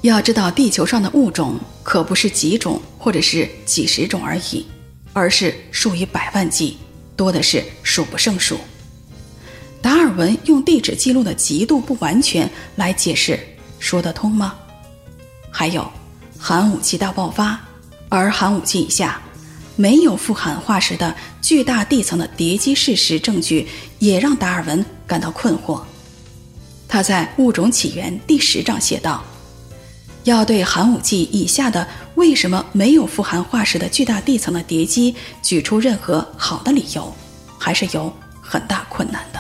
要知道，地球上的物种可不是几种或者是几十种而已，而是数以百万计，多的是数不胜数。达尔文用地质记录的极度不完全来解释，说得通吗？还有，寒武纪大爆发，而寒武纪以下没有富含化石的巨大地层的叠积事实证据，也让达尔文感到困惑。他在《物种起源》第十章写道。要对寒武纪以下的为什么没有富含化石的巨大地层的叠积举出任何好的理由，还是有很大困难的。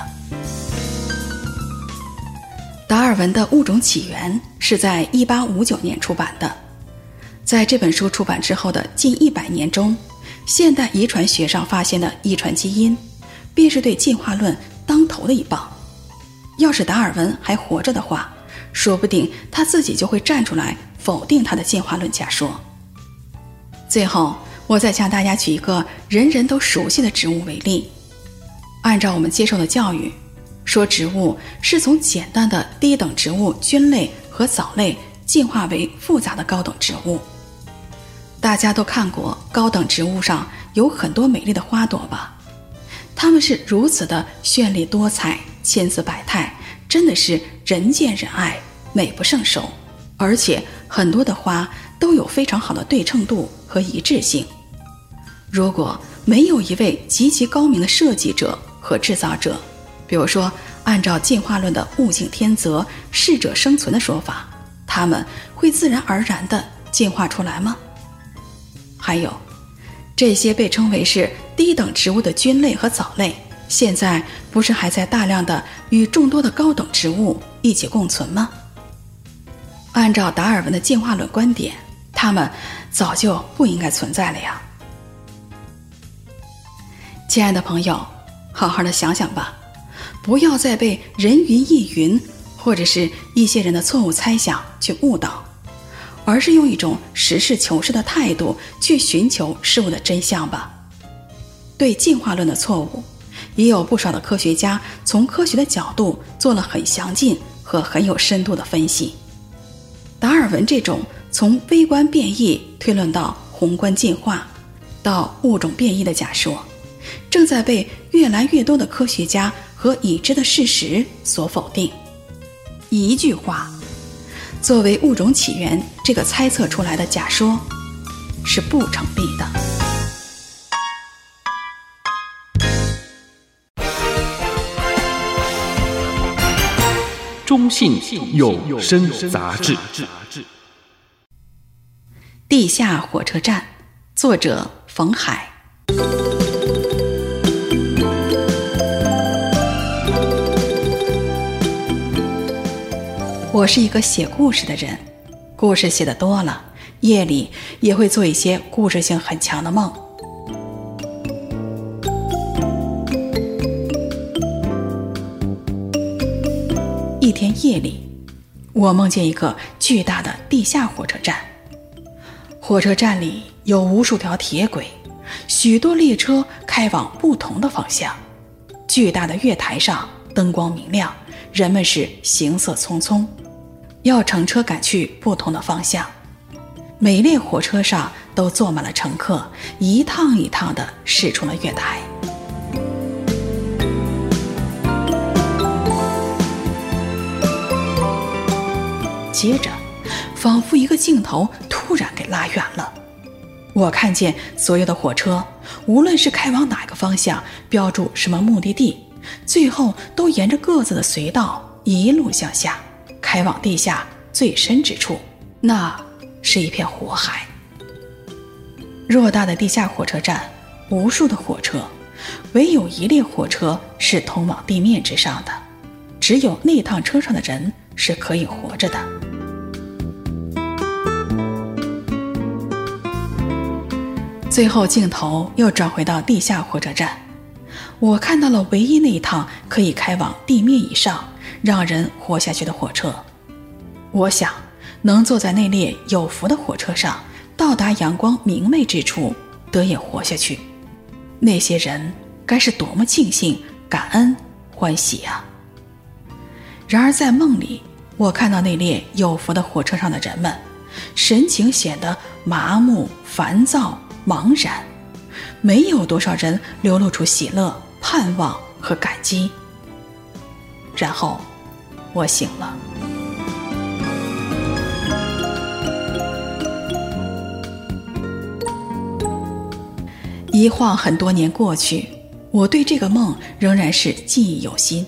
达尔文的《物种起源》是在1859年出版的，在这本书出版之后的近一百年中，现代遗传学上发现的遗传基因，便是对进化论当头的一棒。要是达尔文还活着的话，说不定他自己就会站出来否定他的进化论假说。最后，我再向大家举一个人人都熟悉的植物为例。按照我们接受的教育，说植物是从简单的低等植物菌类和藻类进化为复杂的高等植物。大家都看过高等植物上有很多美丽的花朵吧？它们是如此的绚丽多彩、千姿百态。真的是人见人爱，美不胜收，而且很多的花都有非常好的对称度和一致性。如果没有一位极其高明的设计者和制造者，比如说按照进化论的物竞天择、适者生存的说法，它们会自然而然地进化出来吗？还有，这些被称为是低等植物的菌类和藻类。现在不是还在大量的与众多的高等植物一起共存吗？按照达尔文的进化论观点，它们早就不应该存在了呀。亲爱的朋友，好好的想想吧，不要再被人云亦云，或者是一些人的错误猜想去误导，而是用一种实事求是的态度去寻求事物的真相吧。对进化论的错误，也有不少的科学家从科学的角度做了很详尽和很有深度的分析。达尔文这种从微观变异推论到宏观进化，到物种变异的假说，正在被越来越多的科学家和已知的事实所否定。一句话，作为物种起源这个猜测出来的假说，是不成立的。中信有声杂志。地下火车站，作者冯海。我是一个写故事的人，故事写的多了，夜里也会做一些故事性很强的梦。一天夜里，我梦见一个巨大的地下火车站。火车站里有无数条铁轨，许多列车开往不同的方向。巨大的月台上灯光明亮，人们是行色匆匆，要乘车赶去不同的方向。每列火车上都坐满了乘客，一趟一趟的驶出了月台。接着，仿佛一个镜头。突然给拉远了，我看见所有的火车，无论是开往哪个方向，标注什么目的地，最后都沿着各自的隧道一路向下，开往地下最深之处，那是一片火海。偌大的地下火车站，无数的火车，唯有一列火车是通往地面之上的，只有那趟车上的人是可以活着的。最后，镜头又转回到地下火车站，我看到了唯一那一趟可以开往地面以上，让人活下去的火车。我想，能坐在那列有福的火车上，到达阳光明媚之处，得以活下去，那些人该是多么庆幸、感恩、欢喜啊！然而，在梦里，我看到那列有福的火车上的人们，神情显得麻木、烦躁。茫然，没有多少人流露出喜乐、盼望和感激。然后，我醒了。一晃很多年过去，我对这个梦仍然是记忆犹新。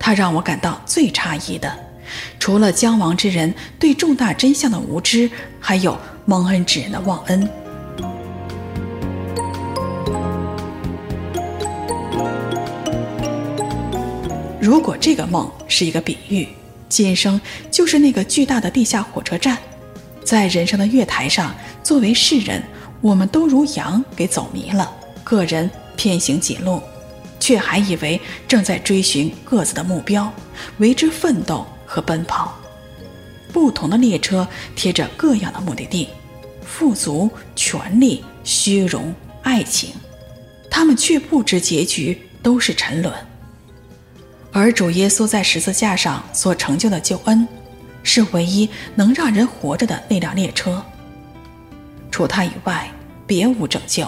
它让我感到最诧异的，除了将亡之人对重大真相的无知，还有蒙恩之人的忘恩。如果这个梦是一个比喻，今生就是那个巨大的地下火车站，在人生的月台上，作为世人，我们都如羊给走迷了，个人偏行己路，却还以为正在追寻各自的目标，为之奋斗和奔跑。不同的列车贴着各样的目的地，富足、权力、虚荣、爱情，他们却不知结局都是沉沦。而主耶稣在十字架上所成就的救恩，是唯一能让人活着的那辆列车。除他以外，别无拯救，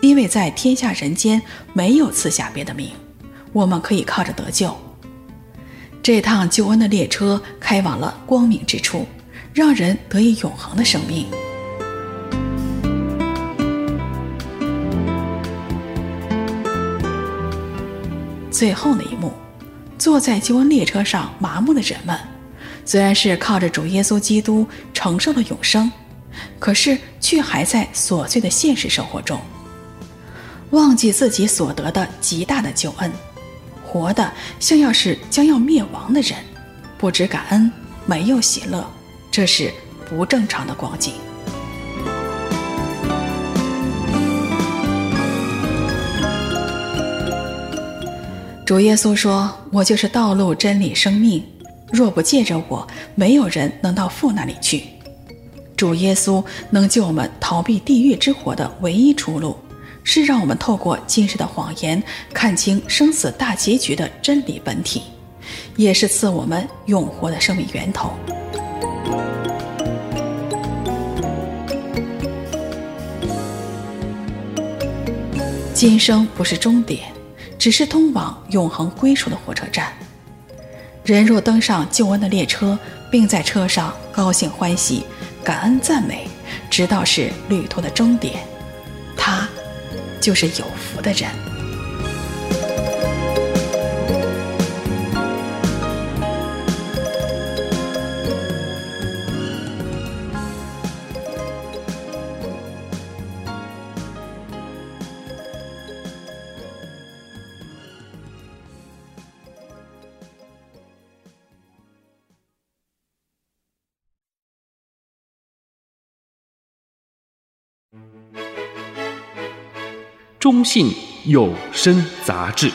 因为在天下人间没有赐下别的名，我们可以靠着得救。这趟救恩的列车开往了光明之处，让人得以永恒的生命。最后那一幕。坐在救恩列车上麻木的人们，虽然是靠着主耶稣基督承受了永生，可是却还在琐碎的现实生活中，忘记自己所得的极大的救恩，活的像要是将要灭亡的人，不知感恩，没有喜乐，这是不正常的光景。主耶稣说：“我就是道路、真理、生命，若不借着我，没有人能到父那里去。”主耶稣能救我们逃避地狱之火的唯一出路，是让我们透过今世的谎言，看清生死大结局的真理本体，也是赐我们永活的生命源头。今生不是终点。只是通往永恒归属的火车站。人若登上救恩的列车，并在车上高兴欢喜、感恩赞美，直到是旅途的终点，他就是有福的人。中信有声杂志。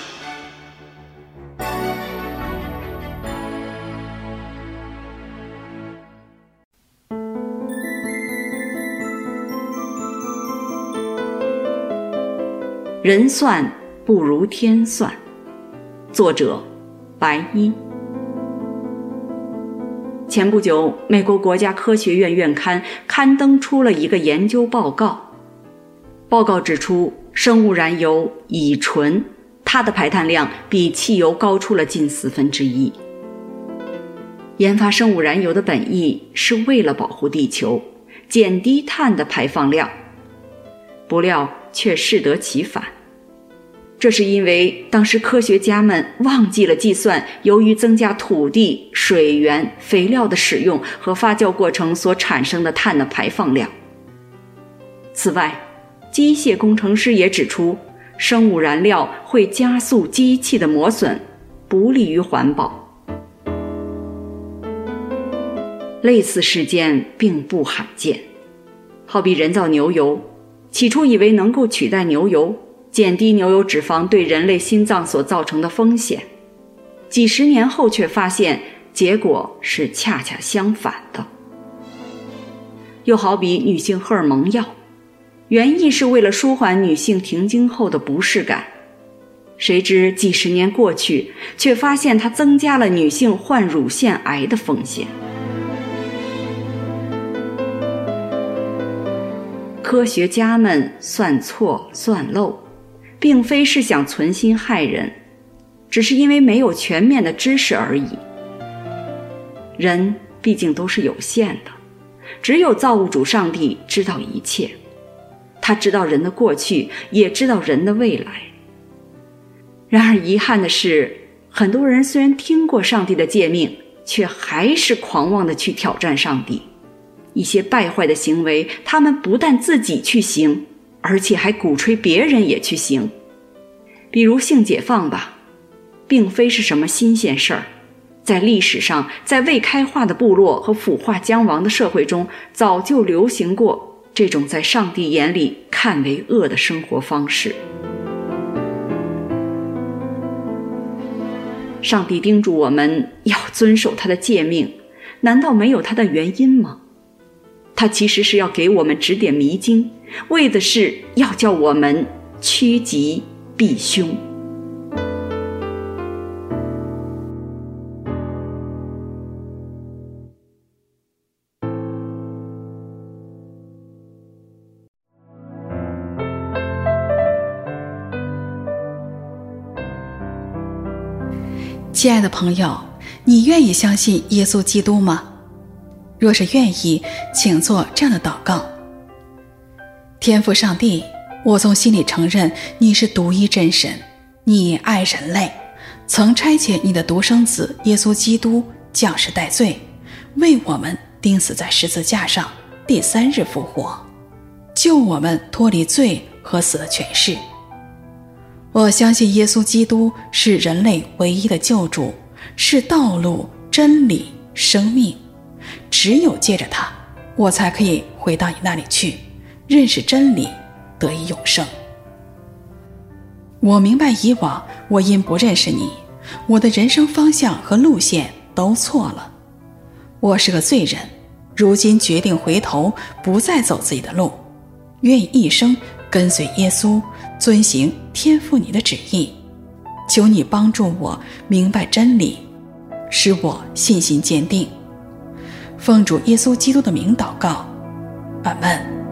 人算不如天算，作者白衣。前不久，美国国家科学院院刊刊登出了一个研究报告，报告指出。生物燃油乙醇，它的排碳量比汽油高出了近四分之一。研发生物燃油的本意是为了保护地球，减低碳的排放量，不料却适得其反。这是因为当时科学家们忘记了计算由于增加土地、水源、肥料的使用和发酵过程所产生的碳的排放量。此外，机械工程师也指出，生物燃料会加速机器的磨损，不利于环保。类似事件并不罕见，好比人造牛油，起初以为能够取代牛油，减低牛油脂肪对人类心脏所造成的风险，几十年后却发现结果是恰恰相反的。又好比女性荷尔蒙药。原意是为了舒缓女性停经后的不适感，谁知几十年过去，却发现它增加了女性患乳腺癌的风险。科学家们算错算漏，并非是想存心害人，只是因为没有全面的知识而已。人毕竟都是有限的，只有造物主上帝知道一切。他知道人的过去，也知道人的未来。然而遗憾的是，很多人虽然听过上帝的诫命，却还是狂妄地去挑战上帝。一些败坏的行为，他们不但自己去行，而且还鼓吹别人也去行。比如性解放吧，并非是什么新鲜事儿，在历史上，在未开化的部落和腐化将亡的社会中，早就流行过。这种在上帝眼里看为恶的生活方式，上帝叮嘱我们要遵守他的诫命，难道没有他的原因吗？他其实是要给我们指点迷津，为的是要叫我们趋吉避凶。亲爱的朋友，你愿意相信耶稣基督吗？若是愿意，请做这样的祷告：天父上帝，我从心里承认你是独一真神，你爱人类，曾差遣你的独生子耶稣基督降世代罪，为我们钉死在十字架上，第三日复活，救我们脱离罪和死的权势。我相信耶稣基督是人类唯一的救主，是道路、真理、生命。只有借着他，我才可以回到你那里去，认识真理，得以永生。我明白以往我因不认识你，我的人生方向和路线都错了。我是个罪人，如今决定回头，不再走自己的路，愿一生跟随耶稣，遵行天父你的旨意。求你帮助我明白真理，使我信心坚定。奉主耶稣基督的名祷告，阿门。